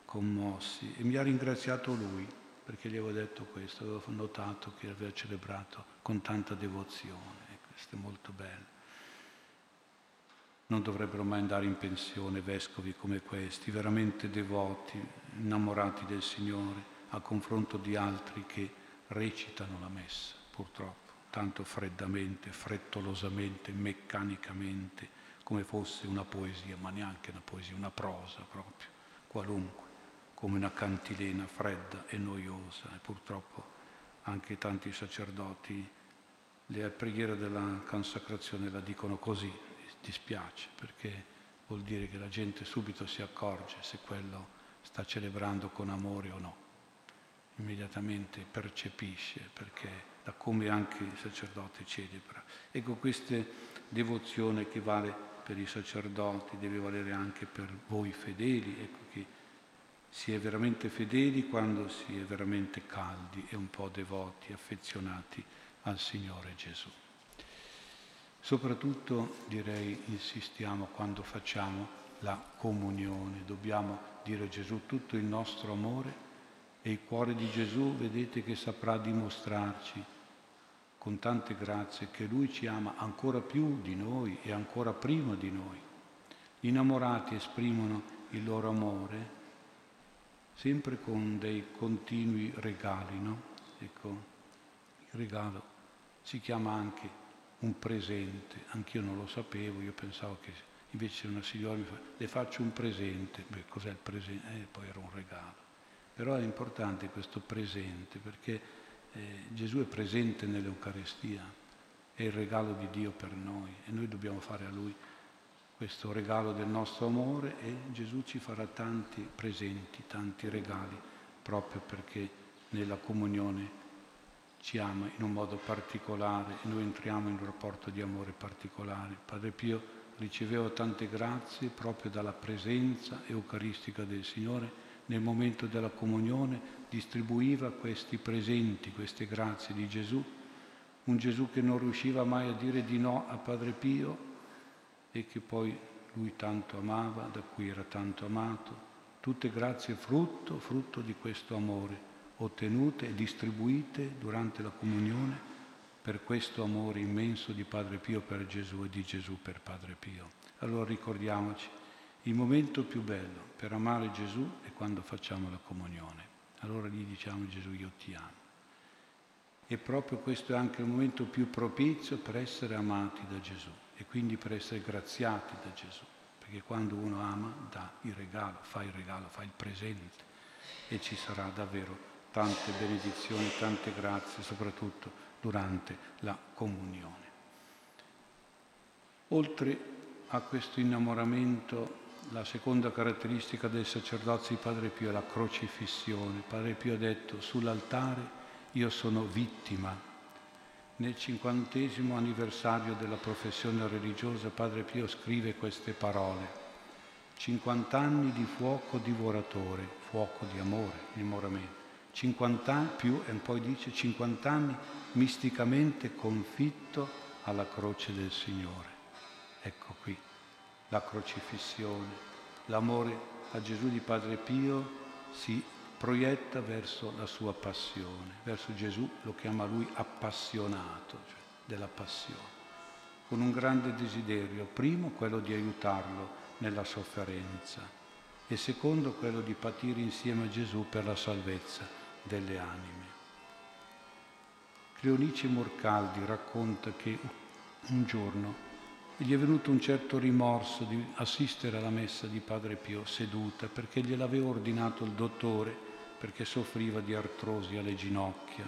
commossi. E mi ha ringraziato lui perché gli avevo detto questo, avevo notato che aveva celebrato con tanta devozione. E questo è molto bello. Non dovrebbero mai andare in pensione vescovi come questi, veramente devoti, innamorati del Signore, a confronto di altri che recitano la messa, purtroppo, tanto freddamente, frettolosamente, meccanicamente, come fosse una poesia, ma neanche una poesia, una prosa proprio, qualunque come una cantilena fredda e noiosa. E purtroppo anche tanti sacerdoti le preghiere della consacrazione la dicono così, dispiace perché vuol dire che la gente subito si accorge se quello sta celebrando con amore o no, immediatamente percepisce perché da come anche il sacerdote celebra. Ecco questa devozione che vale per i sacerdoti deve valere anche per voi fedeli, ecco che si è veramente fedeli quando si è veramente caldi e un po' devoti, affezionati al Signore Gesù. Soprattutto direi insistiamo quando facciamo la comunione, dobbiamo dire a Gesù tutto il nostro amore e il cuore di Gesù vedete che saprà dimostrarci con tante grazie che Lui ci ama ancora più di noi e ancora prima di noi. Gli innamorati esprimono il loro amore sempre con dei continui regali, no? Ecco, il regalo si chiama anche un presente, anch'io non lo sapevo, io pensavo che invece una signora mi fa, le faccio un presente, beh cos'è il presente? Eh, poi era un regalo. Però è importante questo presente perché eh, Gesù è presente nell'Eucarestia, è il regalo di Dio per noi e noi dobbiamo fare a Lui questo regalo del nostro amore e Gesù ci farà tanti presenti, tanti regali, proprio perché nella comunione ci ama in un modo particolare e noi entriamo in un rapporto di amore particolare. Padre Pio riceveva tante grazie proprio dalla presenza eucaristica del Signore nel momento della comunione distribuiva questi presenti, queste grazie di Gesù, un Gesù che non riusciva mai a dire di no a Padre Pio e che poi lui tanto amava, da cui era tanto amato, tutte grazie frutto, frutto di questo amore, ottenute e distribuite durante la comunione per questo amore immenso di Padre Pio per Gesù e di Gesù per Padre Pio. Allora ricordiamoci, il momento più bello per amare Gesù è quando facciamo la comunione. Allora gli diciamo Gesù io ti amo. E proprio questo è anche il momento più propizio per essere amati da Gesù e quindi per essere graziati da Gesù. Perché quando uno ama dà il regalo, fa il regalo, fa il presente e ci sarà davvero tante benedizioni, tante grazie, soprattutto durante la comunione. Oltre a questo innamoramento, la seconda caratteristica del sacerdozio di Padre Pio è la crocifissione. Padre Pio ha detto sull'altare io sono vittima. Nel cinquantesimo anniversario della professione religiosa Padre Pio scrive queste parole. 50 anni di fuoco divoratore, fuoco di amore, innamoramento 50 anni più, e poi dice 50 anni misticamente confitto alla croce del Signore. Ecco qui la crocifissione, l'amore a Gesù di Padre Pio si proietta verso la sua passione, verso Gesù lo chiama lui appassionato, cioè della passione, con un grande desiderio, primo quello di aiutarlo nella sofferenza e secondo quello di patire insieme a Gesù per la salvezza delle anime. Cleonice Morcaldi racconta che un giorno gli è venuto un certo rimorso di assistere alla messa di Padre Pio seduta perché gliel'aveva ordinato il dottore perché soffriva di artrosi alle ginocchia.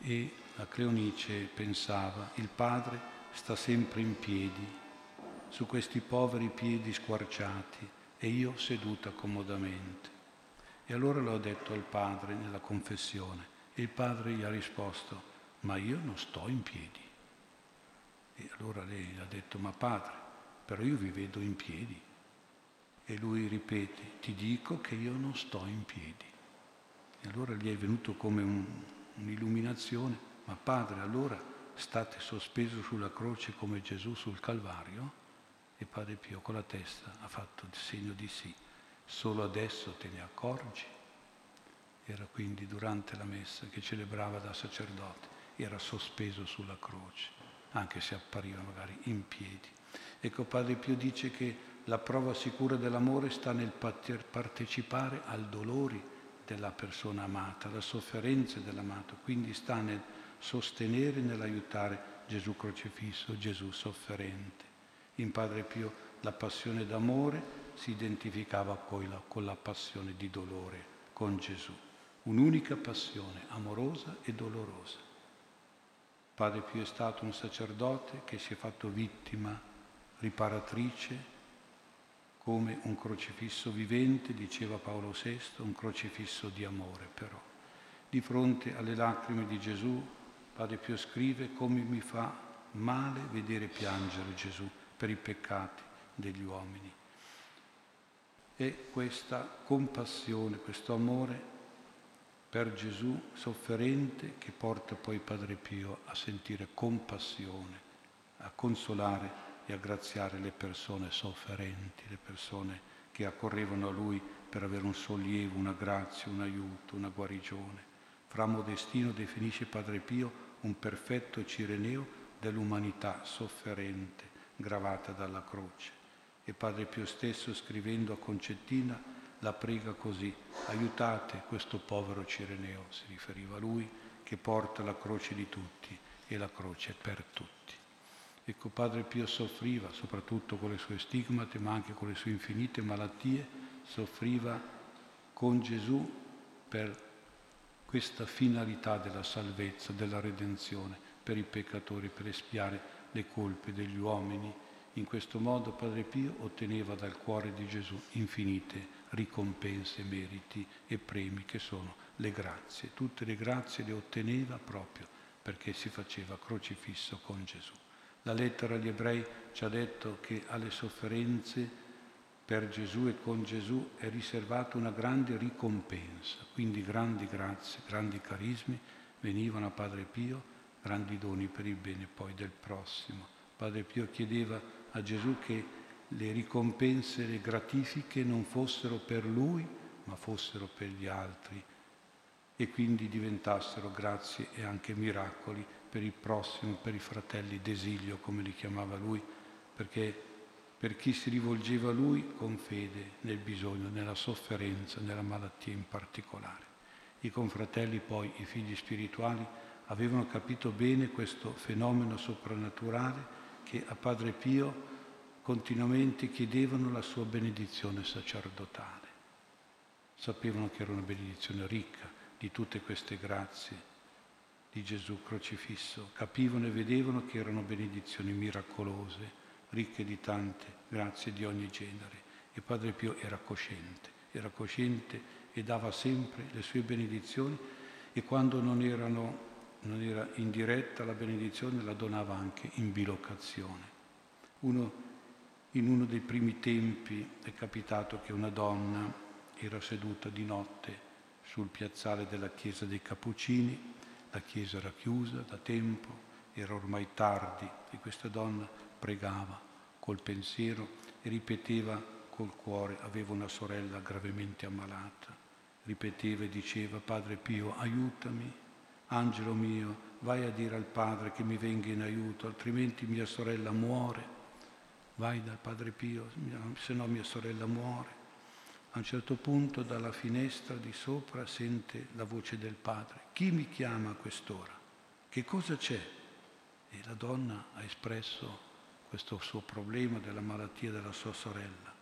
E la Cleonice pensava, il padre sta sempre in piedi, su questi poveri piedi squarciati e io seduta comodamente. E allora l'ho detto al padre nella confessione e il padre gli ha risposto, ma io non sto in piedi. E allora lei ha detto, ma padre, però io vi vedo in piedi. E lui ripete, ti dico che io non sto in piedi. E allora gli è venuto come un, un'illuminazione, ma padre, allora state sospeso sulla croce come Gesù sul Calvario? E padre Pio con la testa ha fatto il segno di sì solo adesso te ne accorgi. Era quindi durante la messa che celebrava da sacerdote, era sospeso sulla croce, anche se appariva magari in piedi. Ecco, Padre Pio dice che la prova sicura dell'amore sta nel partecipare al dolore della persona amata, alla sofferenza dell'amato, quindi sta nel sostenere, nell'aiutare Gesù crocifisso, Gesù sofferente. In Padre Pio la passione d'amore si identificava poi la, con la passione di dolore con Gesù, un'unica passione amorosa e dolorosa. Padre Pio è stato un sacerdote che si è fatto vittima riparatrice come un crocifisso vivente, diceva Paolo VI, un crocifisso di amore però. Di fronte alle lacrime di Gesù, Padre Pio scrive come mi fa male vedere piangere Gesù per i peccati degli uomini e questa compassione, questo amore per Gesù sofferente che porta poi Padre Pio a sentire compassione, a consolare e a graziare le persone sofferenti, le persone che accorrevano a lui per avere un sollievo, una grazia, un aiuto, una guarigione. Fra Modestino definisce Padre Pio un perfetto cireneo dell'umanità sofferente, gravata dalla croce. E Padre Pio stesso, scrivendo a Concettina, la prega così, aiutate questo povero Cireneo, si riferiva a lui, che porta la croce di tutti e la croce per tutti. Ecco, Padre Pio soffriva, soprattutto con le sue stigmate, ma anche con le sue infinite malattie, soffriva con Gesù per questa finalità della salvezza, della redenzione, per i peccatori, per espiare le colpe degli uomini in questo modo Padre Pio otteneva dal cuore di Gesù infinite ricompense, meriti e premi che sono le grazie. Tutte le grazie le otteneva proprio perché si faceva crocifisso con Gesù. La lettera agli ebrei ci ha detto che alle sofferenze per Gesù e con Gesù è riservata una grande ricompensa, quindi grandi grazie, grandi carismi venivano a Padre Pio, grandi doni per il bene poi del prossimo. Padre Pio chiedeva a Gesù che le ricompense, le gratifiche non fossero per lui, ma fossero per gli altri e quindi diventassero grazie e anche miracoli per il prossimo, per i fratelli d'esilio, come li chiamava lui, perché per chi si rivolgeva a lui con fede nel bisogno, nella sofferenza, nella malattia in particolare. I confratelli poi, i figli spirituali, avevano capito bene questo fenomeno soprannaturale che a Padre Pio continuamente chiedevano la sua benedizione sacerdotale. Sapevano che era una benedizione ricca di tutte queste grazie di Gesù crocifisso, capivano e vedevano che erano benedizioni miracolose, ricche di tante grazie di ogni genere. E Padre Pio era cosciente, era cosciente e dava sempre le sue benedizioni e quando non, erano, non era in diretta la benedizione la donava anche in bilocazione. Uno, in uno dei primi tempi è capitato che una donna era seduta di notte sul piazzale della chiesa dei Cappuccini, la chiesa era chiusa da tempo, era ormai tardi e questa donna pregava col pensiero e ripeteva col cuore, aveva una sorella gravemente ammalata, ripeteva e diceva, Padre Pio, aiutami, angelo mio, vai a dire al Padre che mi venga in aiuto, altrimenti mia sorella muore. Vai dal Padre Pio, se no mia sorella muore. A un certo punto dalla finestra di sopra sente la voce del padre. Chi mi chiama a quest'ora? Che cosa c'è? E la donna ha espresso questo suo problema della malattia della sua sorella.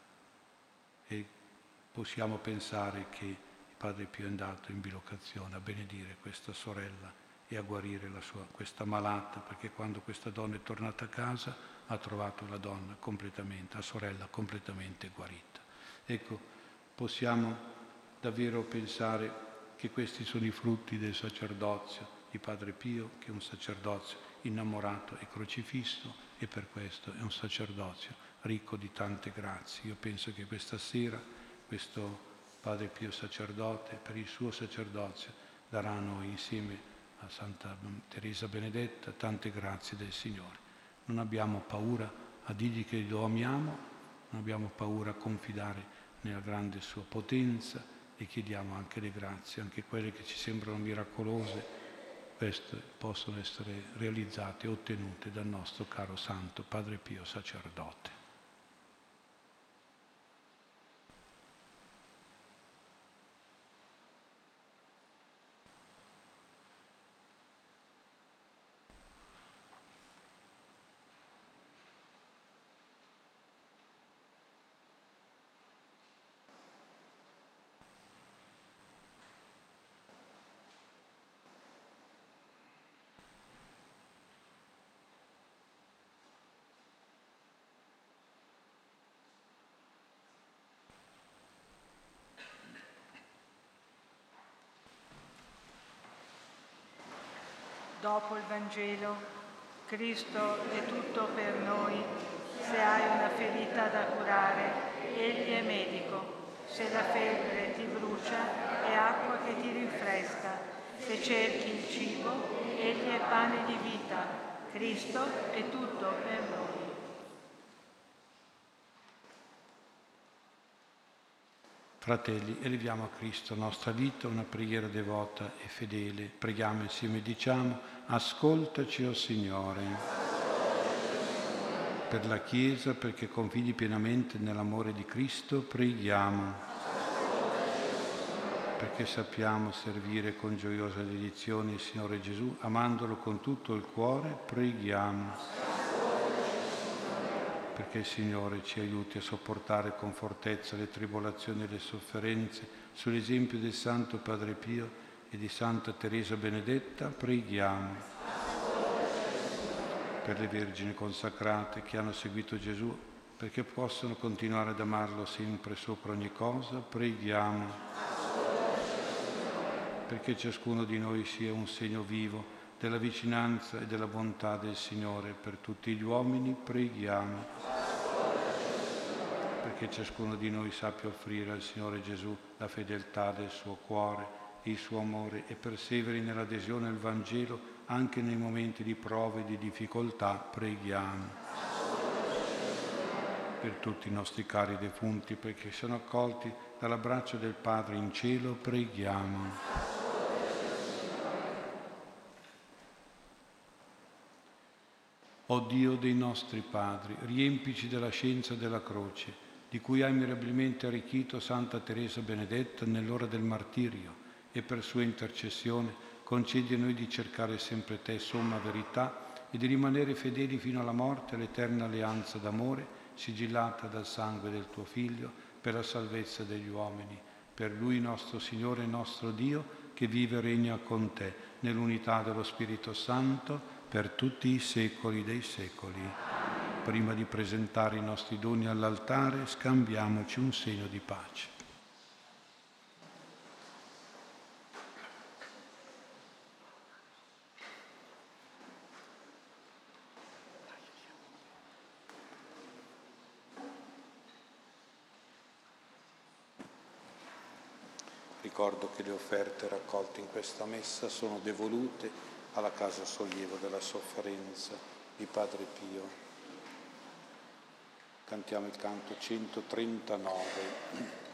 E possiamo pensare che il Padre Pio è andato in bilocazione a benedire questa sorella e a guarire sua, questa malata, perché quando questa donna è tornata a casa ha trovato la donna completamente, la sorella completamente guarita. Ecco, possiamo davvero pensare che questi sono i frutti del sacerdozio di Padre Pio, che è un sacerdozio innamorato e crocifisso e per questo è un sacerdozio ricco di tante grazie. Io penso che questa sera questo Padre Pio sacerdote, per il suo sacerdozio, darà a noi insieme a Santa Teresa Benedetta tante grazie del Signore. Non abbiamo paura a dirgli che lo amiamo, non abbiamo paura a confidare nella grande sua potenza e chiediamo anche le grazie, anche quelle che ci sembrano miracolose, queste possono essere realizzate e ottenute dal nostro caro Santo Padre Pio sacerdote. dopo il Vangelo, Cristo è tutto per noi, se hai una ferita da curare, Egli è medico, se la febbre ti brucia, è acqua che ti rinfresca, se cerchi il cibo, Egli è pane di vita, Cristo è tutto per noi. Fratelli, eleviamo a Cristo nostra vita, una preghiera devota e fedele. Preghiamo insieme e diciamo, ascoltaci, o oh Signore. Per la Chiesa, perché confidi pienamente nell'amore di Cristo, preghiamo. Perché sappiamo servire con gioiosa dedizione il Signore Gesù, amandolo con tutto il cuore, preghiamo perché il Signore ci aiuti a sopportare con fortezza le tribolazioni e le sofferenze. Sull'esempio del Santo Padre Pio e di Santa Teresa Benedetta preghiamo. Per le vergini consacrate che hanno seguito Gesù, perché possano continuare ad amarlo sempre sopra ogni cosa, preghiamo. Perché ciascuno di noi sia un segno vivo della vicinanza e della bontà del Signore per tutti gli uomini, preghiamo perché ciascuno di noi sappia offrire al Signore Gesù la fedeltà del suo cuore, il suo amore e perseveri nell'adesione al Vangelo anche nei momenti di prove e di difficoltà, preghiamo. Per tutti i nostri cari defunti, perché sono accolti dall'abbraccio del Padre in cielo, preghiamo. O Dio dei nostri padri, riempici della scienza della croce, di cui hai mirabilmente arricchito Santa Teresa Benedetta nell'ora del martirio, e per sua intercessione concedi a noi di cercare sempre te, somma verità, e di rimanere fedeli fino alla morte all'eterna alleanza d'amore, sigillata dal sangue del tuo Figlio, per la salvezza degli uomini. Per Lui nostro Signore e nostro Dio, che vive e regna con te, nell'unità dello Spirito Santo, per tutti i secoli dei secoli. Prima di presentare i nostri doni all'altare, scambiamoci un segno di pace. Ricordo che le offerte raccolte in questa messa sono devolute alla casa sollievo della sofferenza di Padre Pio. Cantiamo il canto 139.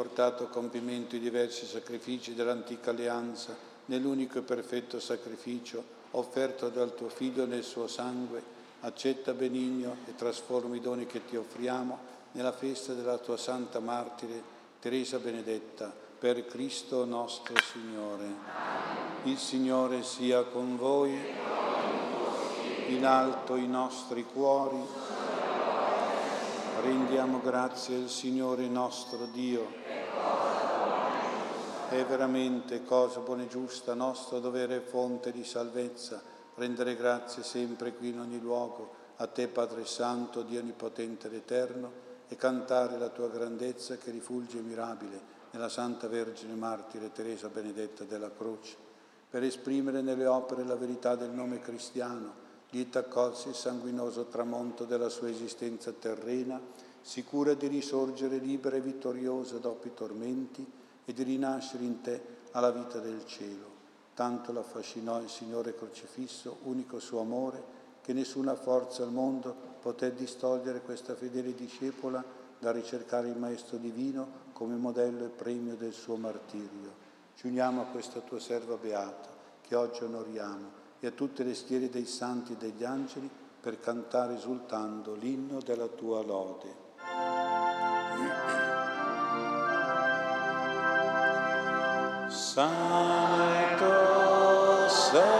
Portato a compimento i diversi sacrifici dell'antica alleanza nell'unico e perfetto sacrificio offerto dal tuo Figlio nel suo sangue, accetta benigno e trasformi i doni che ti offriamo nella festa della tua Santa Martire, Teresa Benedetta, per Cristo nostro Signore. Il Signore sia con voi, in alto i nostri cuori Rendiamo grazie al Signore nostro Dio. È veramente cosa buona e giusta, nostro dovere e fonte di salvezza, rendere grazie sempre qui in ogni luogo a te Padre Santo, Dio Onnipotente ed Eterno, e cantare la tua grandezza che rifulge mirabile nella Santa Vergine Martire Teresa Benedetta della Croce, per esprimere nelle opere la verità del nome cristiano lieta accolse il sanguinoso tramonto della sua esistenza terrena, sicura di risorgere libera e vittoriosa dopo i tormenti e di rinascere in te alla vita del cielo. Tanto l'affascinò il Signore crocifisso, unico suo amore, che nessuna forza al mondo poté distogliere questa fedele discepola da ricercare il Maestro Divino come modello e premio del suo martirio. Ci uniamo a questa tua serva beata, che oggi onoriamo, e a tutte le schiere dei santi e degli angeli per cantare esultando l'inno della tua lode. Santo, Santo,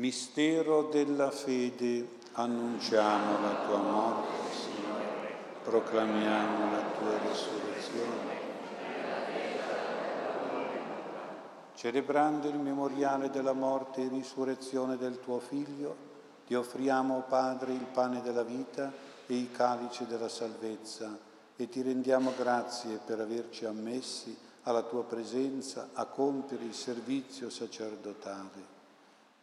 Mistero della fede, annunciamo la tua morte, Signore, proclamiamo la tua risurrezione. Celebrando il memoriale della morte e risurrezione del tuo Figlio, ti offriamo, Padre, il pane della vita e il calice della salvezza e ti rendiamo grazie per averci ammessi alla tua presenza a compiere il servizio sacerdotale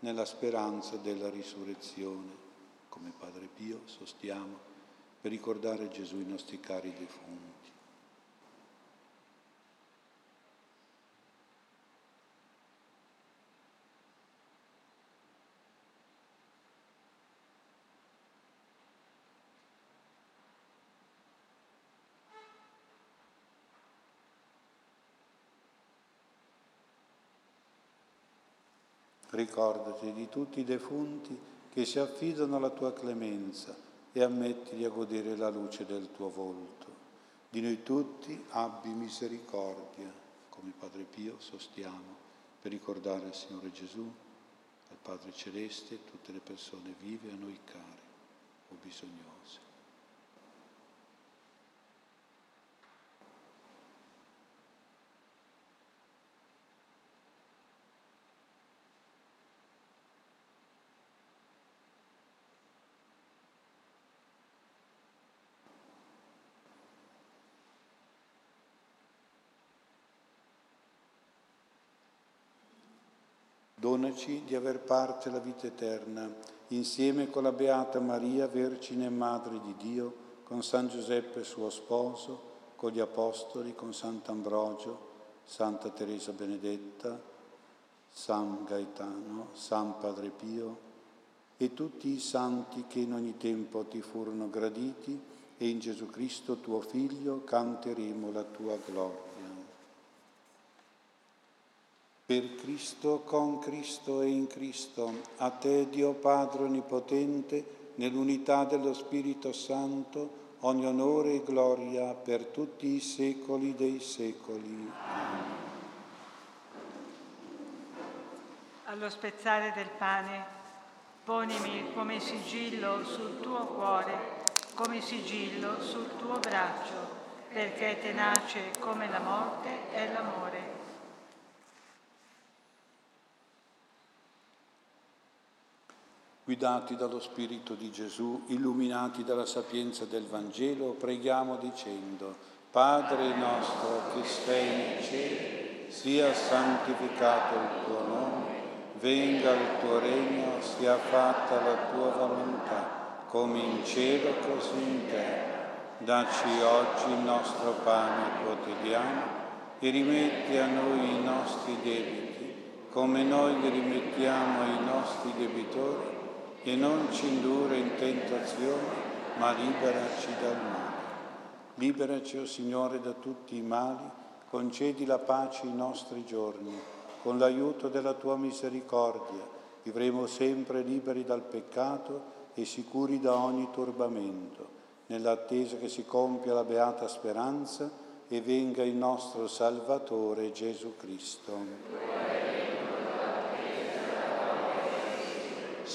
nella speranza della risurrezione. Come Padre Pio sostiamo per ricordare Gesù i nostri cari defunti. Ricordati di tutti i defunti che si affidano alla tua clemenza e ammettili a godere la luce del tuo volto. Di noi tutti abbi misericordia, come Padre Pio sostiamo, per ricordare il Signore Gesù, al Padre Celeste, tutte le persone vive a noi care o bisognose. Donaci di aver parte la vita eterna, insieme con la Beata Maria, Vergine e Madre di Dio, con San Giuseppe suo sposo, con gli Apostoli, con Sant'Ambrogio, Santa Teresa Benedetta, San Gaetano, San Padre Pio e tutti i santi che in ogni tempo ti furono graditi e in Gesù Cristo tuo Figlio canteremo la tua gloria. Per Cristo, con Cristo e in Cristo, a te Dio Padre Onnipotente, nell'unità dello Spirito Santo, ogni onore e gloria per tutti i secoli dei secoli. Allo spezzare del pane, ponimi come sigillo sul tuo cuore, come sigillo sul tuo braccio, perché tenace come la morte è l'amore Guidati dallo Spirito di Gesù, illuminati dalla sapienza del Vangelo, preghiamo dicendo, Padre nostro che sei nei cieli, sia santificato il tuo nome, venga il tuo regno, sia fatta la tua volontà, come in cielo così in terra. Dacci oggi il nostro pane quotidiano e rimetti a noi i nostri debiti, come noi li rimettiamo ai nostri debitori e non ci indurre in tentazione, ma liberaci dal male. Liberaci, o oh Signore, da tutti i mali, concedi la pace ai nostri giorni, con l'aiuto della tua misericordia, vivremo sempre liberi dal peccato e sicuri da ogni turbamento, nell'attesa che si compia la beata speranza e venga il nostro Salvatore Gesù Cristo.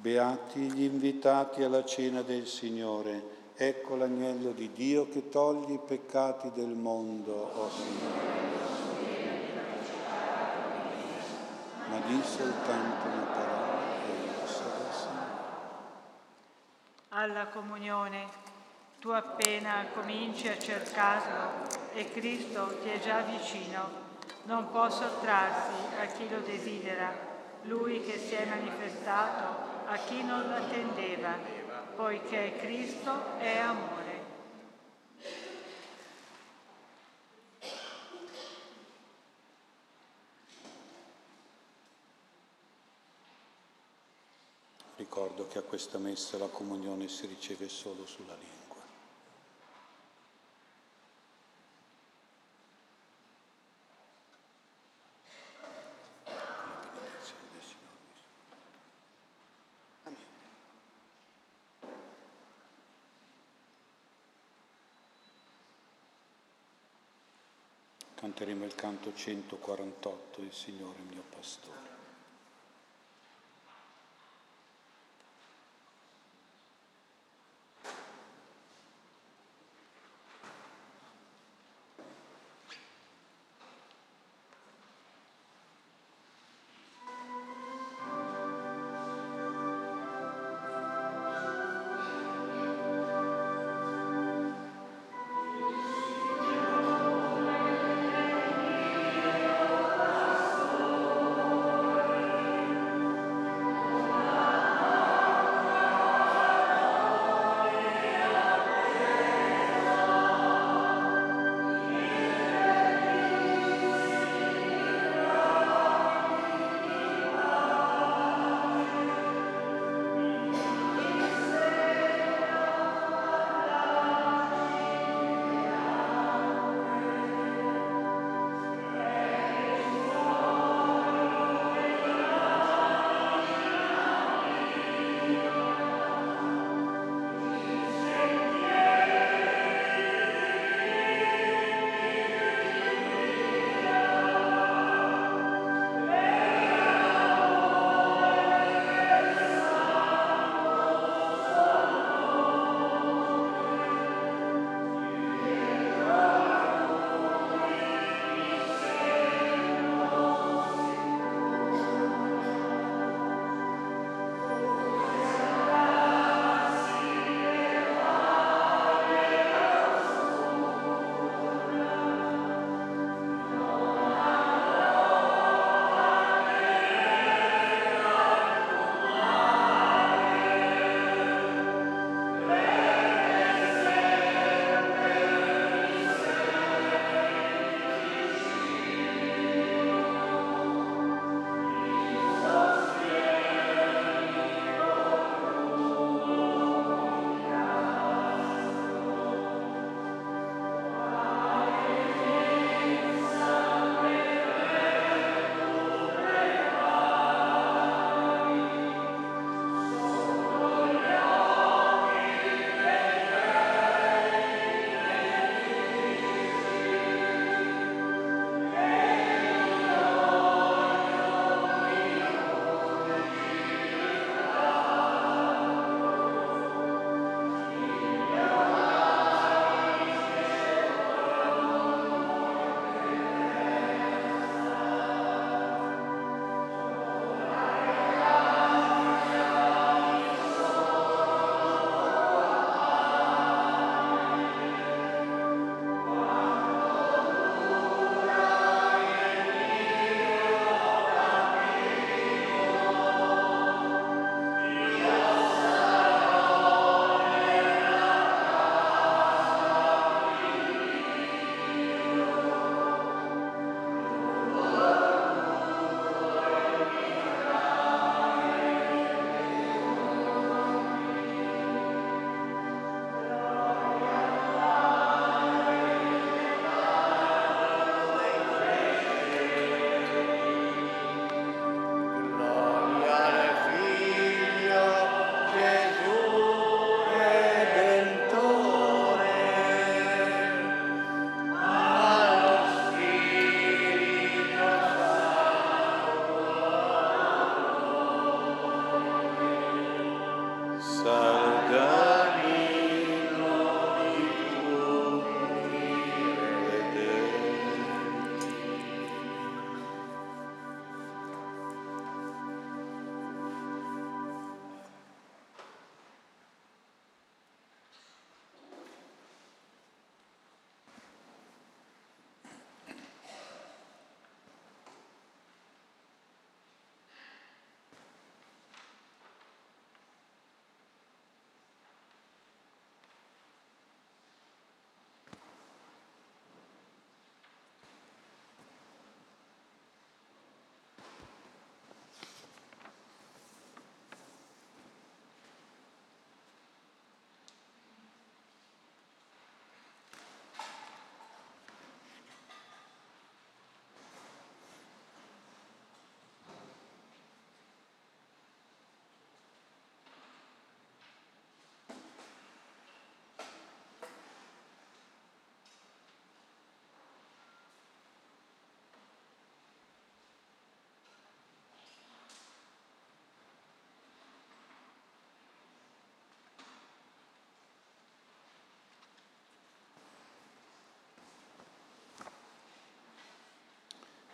Beati gli invitati alla cena del Signore. Ecco l'agnello di Dio che toglie i peccati del mondo, o oh Signore. Ma di soltanto una parola e sarà Signore. Alla comunione, tu appena cominci a cercarlo e Cristo ti è già vicino, non può sottrarsi a chi lo desidera, lui che si è manifestato a chi non l'attendeva, poiché Cristo è amore. Ricordo che a questa messa la comunione si riceve solo sulla lingua. Canteremo il canto 148, il Signore mio pastore.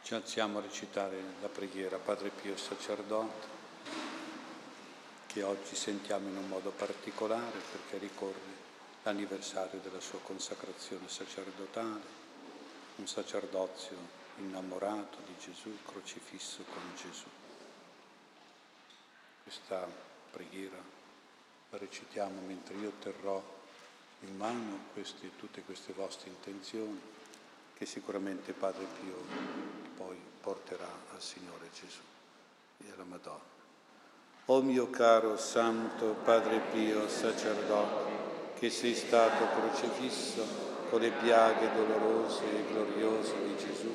Ci alziamo a recitare la preghiera Padre Pio sacerdote, che oggi sentiamo in un modo particolare perché ricorre l'anniversario della sua consacrazione sacerdotale, un sacerdozio innamorato di Gesù, crocifisso con Gesù. Questa preghiera la recitiamo mentre io terrò in mano queste, tutte queste vostre intenzioni che sicuramente Padre Pio porterà al Signore Gesù e alla Madonna. O mio caro Santo Padre Pio, sacerdote, che sei stato crocifisso con le piaghe dolorose e gloriose di Gesù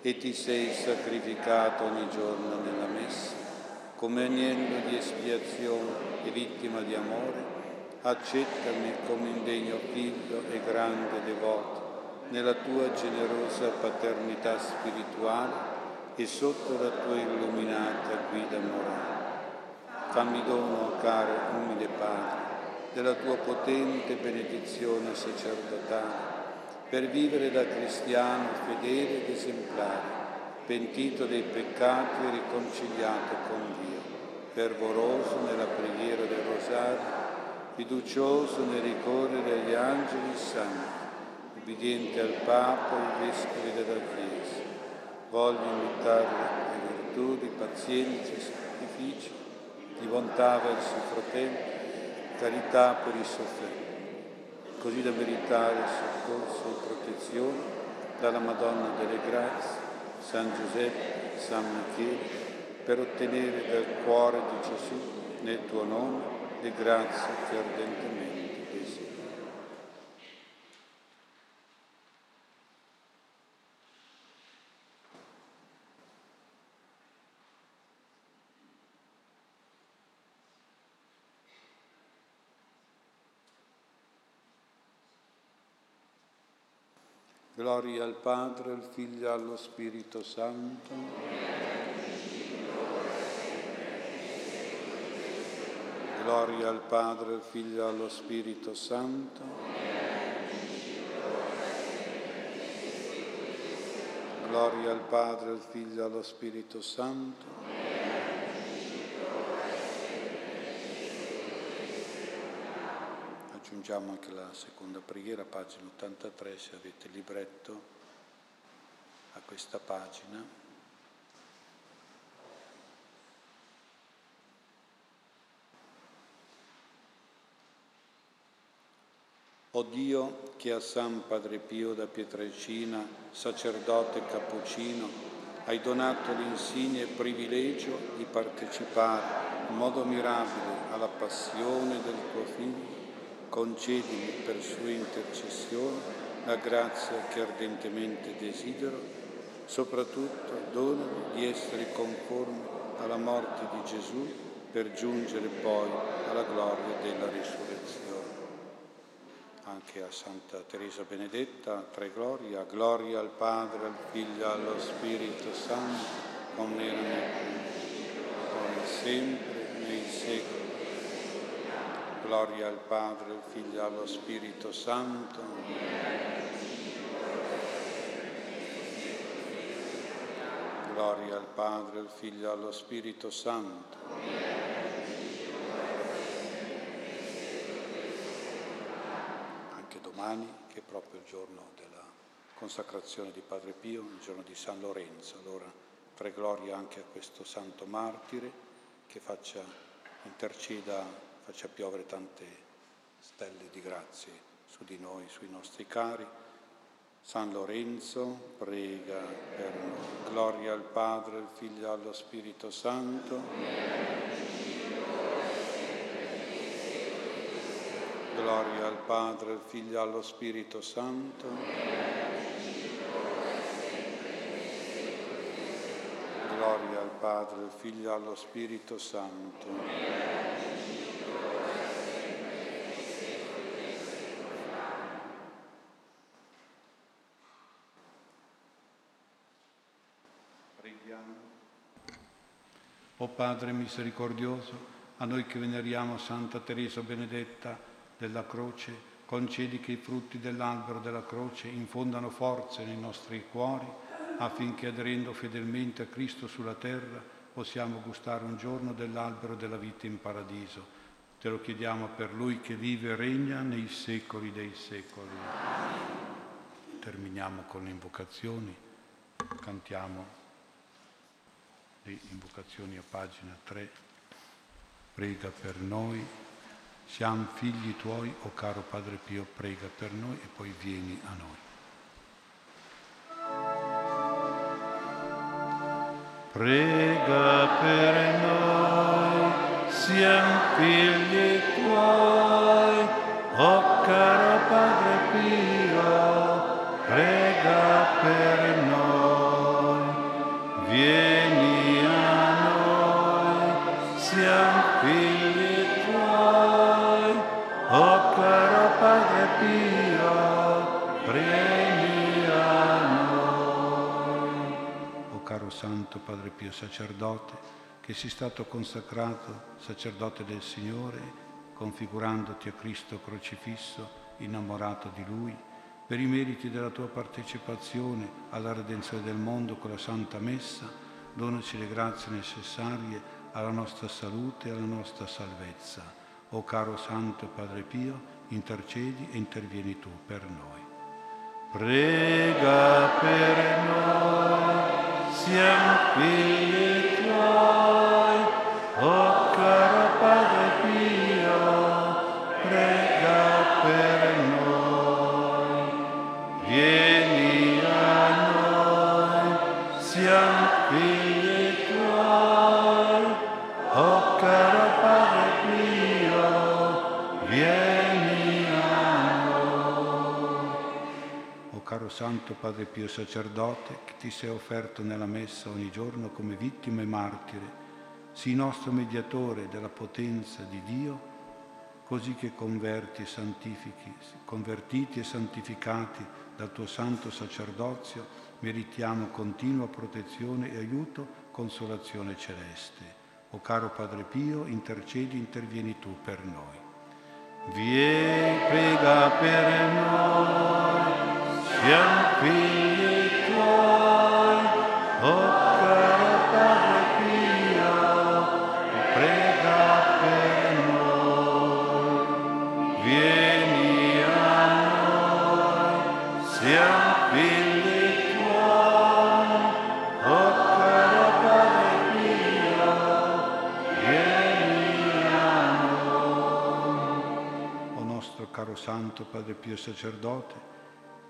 e ti sei sacrificato ogni giorno nella messa, come agnello di espiazione e vittima di amore, accettami come indegno figlio e grande devoto nella tua generosa paternità spirituale e sotto la tua illuminata guida morale. Fammi dono, caro umile Padre, della tua potente benedizione sacerdotale, per vivere da cristiano fedele ed esemplare, pentito dei peccati e riconciliato con Dio, fervoroso nella preghiera del rosario, fiducioso nel ricorrere agli angeli santi, ubbidiente al Papa e ai vescovi della Chiesa. Voglio imitare le virtù di pazienza e sacrificio, di bontà verso i fratelli, carità per i sofferenti, così da meritare soccorso e protezione dalla Madonna delle Grazie, San Giuseppe, San Michele, per ottenere dal cuore di Gesù, nel tuo nome, le grazie che ardentemente Gloria al Padre, al Figlio e allo Spirito Santo. Gloria al Padre, al Figlio e allo Spirito Santo. Gloria al Padre, al Figlio e allo Spirito Santo. Aggiungiamo anche la seconda preghiera, pagina 83, se avete il libretto a questa pagina. O Dio che a San Padre Pio da Pietrelcina, sacerdote cappuccino, hai donato l'insigne privilegio di partecipare in modo mirabile alla passione del tuo Figlio, concedimi per sua intercessione la grazia che ardentemente desidero, soprattutto donami di essere conforme alla morte di Gesù per giungere poi alla gloria della risurrezione. Anche a Santa Teresa Benedetta, tre gloria, gloria al Padre, al Figlio allo Spirito Santo, come era nel ora e sempre, nei secoli Gloria al Padre, al Figlio e allo Spirito Santo. Gloria al Padre, al Figlio e allo Spirito Santo. Anche domani, che è proprio il giorno della consacrazione di Padre Pio, il giorno di San Lorenzo. Allora, tre glorie anche a questo santo martire che faccia interceda faccia piovere tante stelle di grazie su di noi, sui nostri cari. San Lorenzo prega per noi. Gloria al Padre, al Figlio e allo Spirito Santo. Gloria al Padre, al Figlio e allo Spirito Santo. Gloria al Padre, al Figlio e allo Spirito Santo. O Padre misericordioso, a noi che veneriamo Santa Teresa Benedetta della Croce, concedi che i frutti dell'albero della croce infondano forze nei nostri cuori affinché aderendo fedelmente a Cristo sulla terra possiamo gustare un giorno dell'albero della vita in paradiso. Te lo chiediamo per Lui che vive e regna nei secoli dei secoli. Terminiamo con le invocazioni, cantiamo le invocazioni a pagina 3. Prega per noi, siamo figli tuoi, o oh caro Padre Pio, prega per noi e poi vieni a noi. Prega per noi, siamo figli Pio, sacerdote, che sei stato consacrato sacerdote del Signore, configurandoti a Cristo crocifisso, innamorato di Lui, per i meriti della tua partecipazione alla redenzione del mondo con la Santa Messa, donaci le grazie necessarie alla nostra salute e alla nostra salvezza. O caro Santo Padre Pio, intercedi e intervieni tu per noi. Prega per noi, siamo figli Padre Pio sacerdote, che ti sei offerto nella messa ogni giorno come vittima e martire, sii nostro mediatore della potenza di Dio, così che converti e santifichi, convertiti e santificati dal tuo santo sacerdozio, meritiamo continua protezione e aiuto, consolazione celeste. O caro Padre Pio, intercedi, intervieni tu per noi. Vieni, prega per noi, Santo Padre Pio Sacerdote,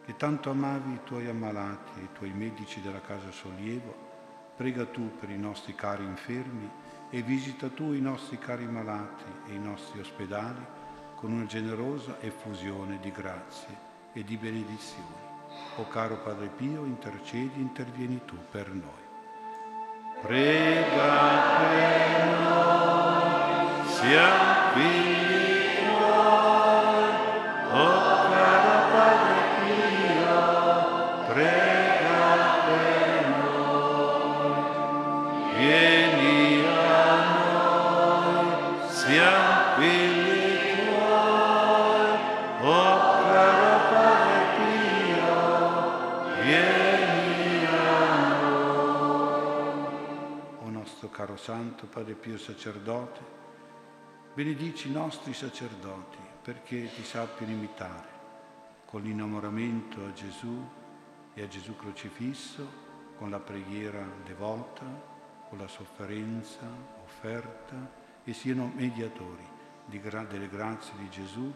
che tanto amavi i tuoi ammalati e i tuoi medici della casa sollievo, prega tu per i nostri cari infermi e visita tu i nostri cari malati e i nostri ospedali con una generosa effusione di grazie e di benedizioni. O caro Padre Pio, intercedi, intervieni tu per noi. Prega per noi, siamo figli Santo Padre Pio Sacerdote, benedici i nostri sacerdoti perché ti sappiano imitare con l'innamoramento a Gesù e a Gesù crocifisso, con la preghiera devota, con la sofferenza offerta e siano mediatori di gra- delle grazie di Gesù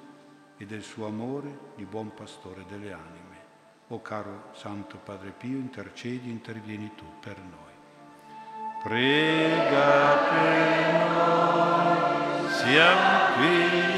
e del suo amore di buon pastore delle anime. O caro Santo Padre Pio, intercedi, intervieni tu per noi. Prega per noi, siamo figli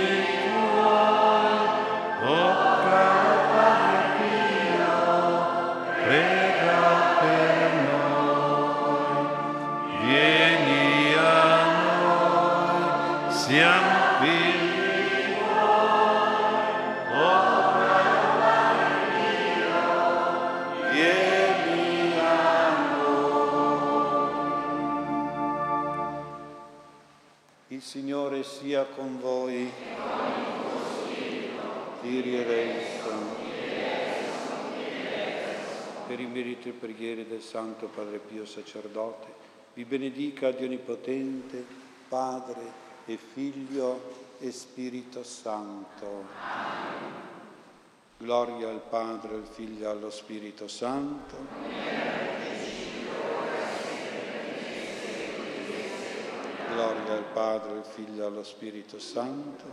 sia con voi. Kyrie eleison. per i meriti e preghiere del Santo Padre Pio Sacerdote, vi benedica Dio Onnipotente, Padre e Figlio e Spirito Santo. Gloria al Padre, al Figlio e allo Spirito Santo. Gloria al Padre, al Figlio e allo Spirito Santo.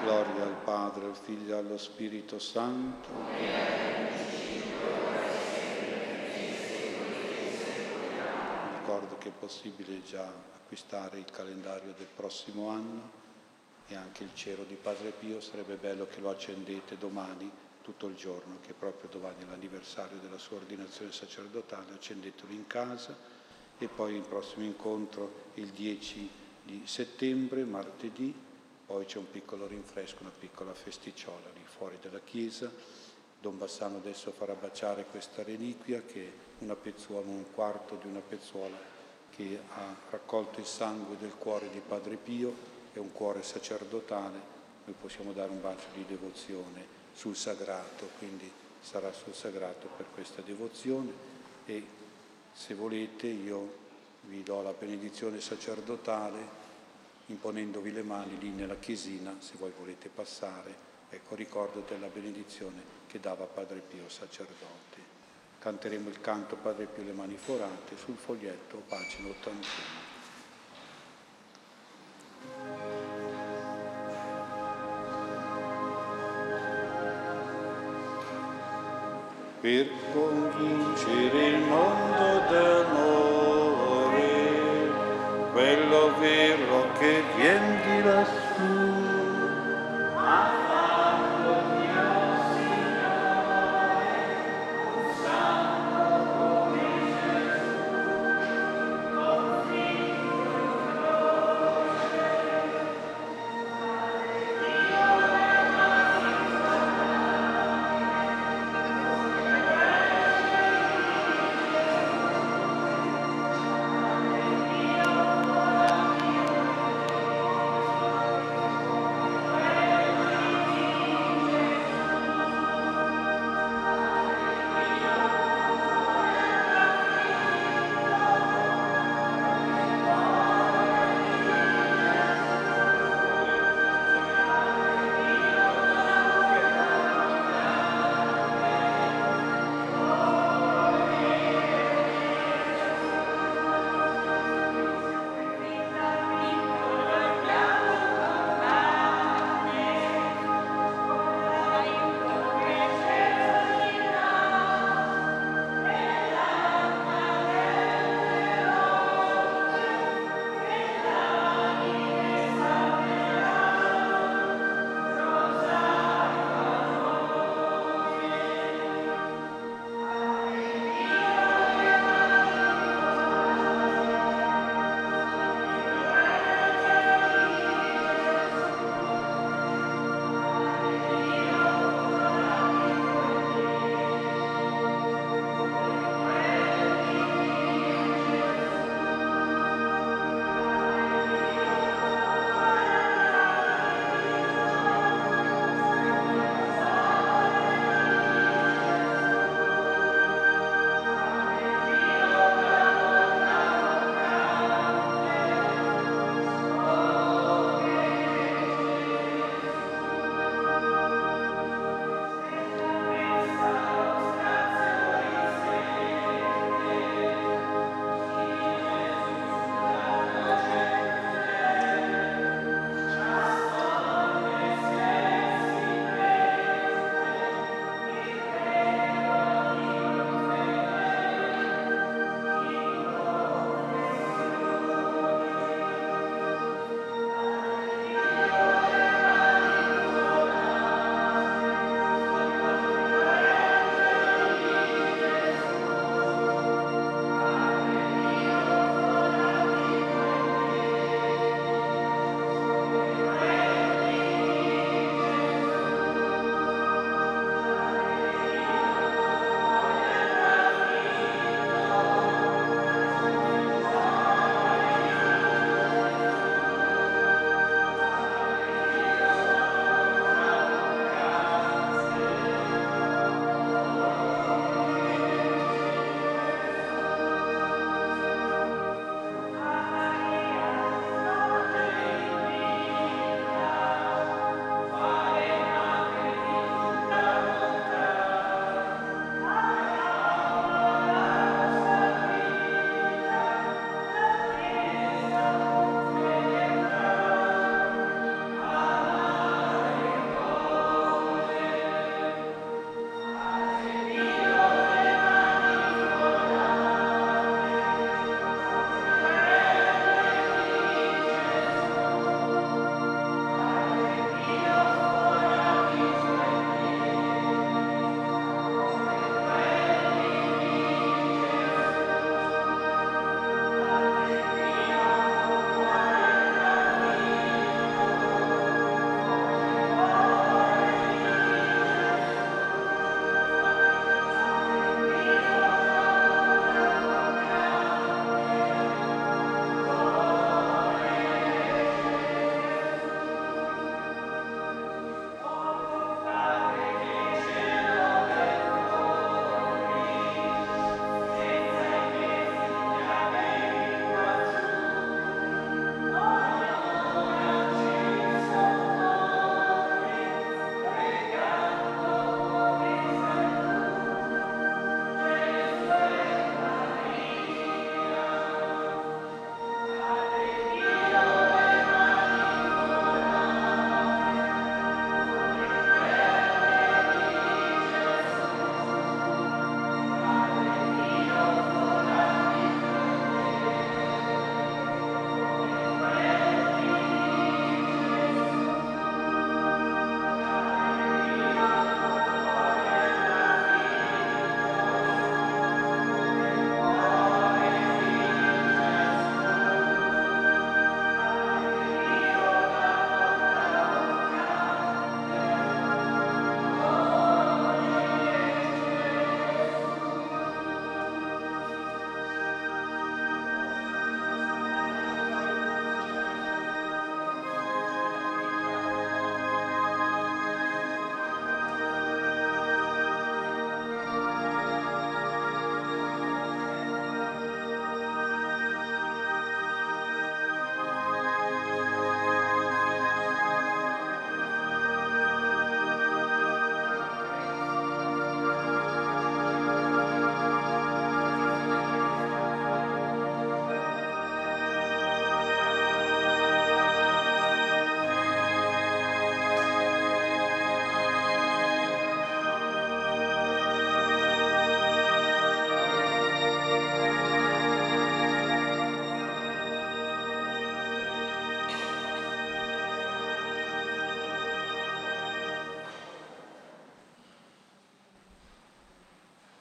Gloria al Padre, al Figlio e allo Spirito Santo. ricordo che è possibile già acquistare il calendario del prossimo anno e anche il cero di Padre Pio, sarebbe bello che lo accendete domani tutto il giorno, che proprio domani è l'anniversario della sua ordinazione sacerdotale, accendetelo in casa e poi il prossimo incontro il 10 di settembre, martedì, poi c'è un piccolo rinfresco, una piccola festicciola lì fuori dalla chiesa. Don Bassano adesso farà baciare questa reliquia che è una pezzuola, un quarto di una pezzuola che ha raccolto il sangue del cuore di Padre Pio, è un cuore sacerdotale, noi possiamo dare un bacio di devozione sul sagrato, quindi sarà sul sagrato per questa devozione e se volete io vi do la benedizione sacerdotale imponendovi le mani lì nella chiesina, se voi volete passare, ecco ricordo della benedizione che dava Padre Pio sacerdote. Canteremo il canto Padre Pio le mani forate sul foglietto, pagina 81. Per convincere il mondo d'amore, quello vero che viene di lassù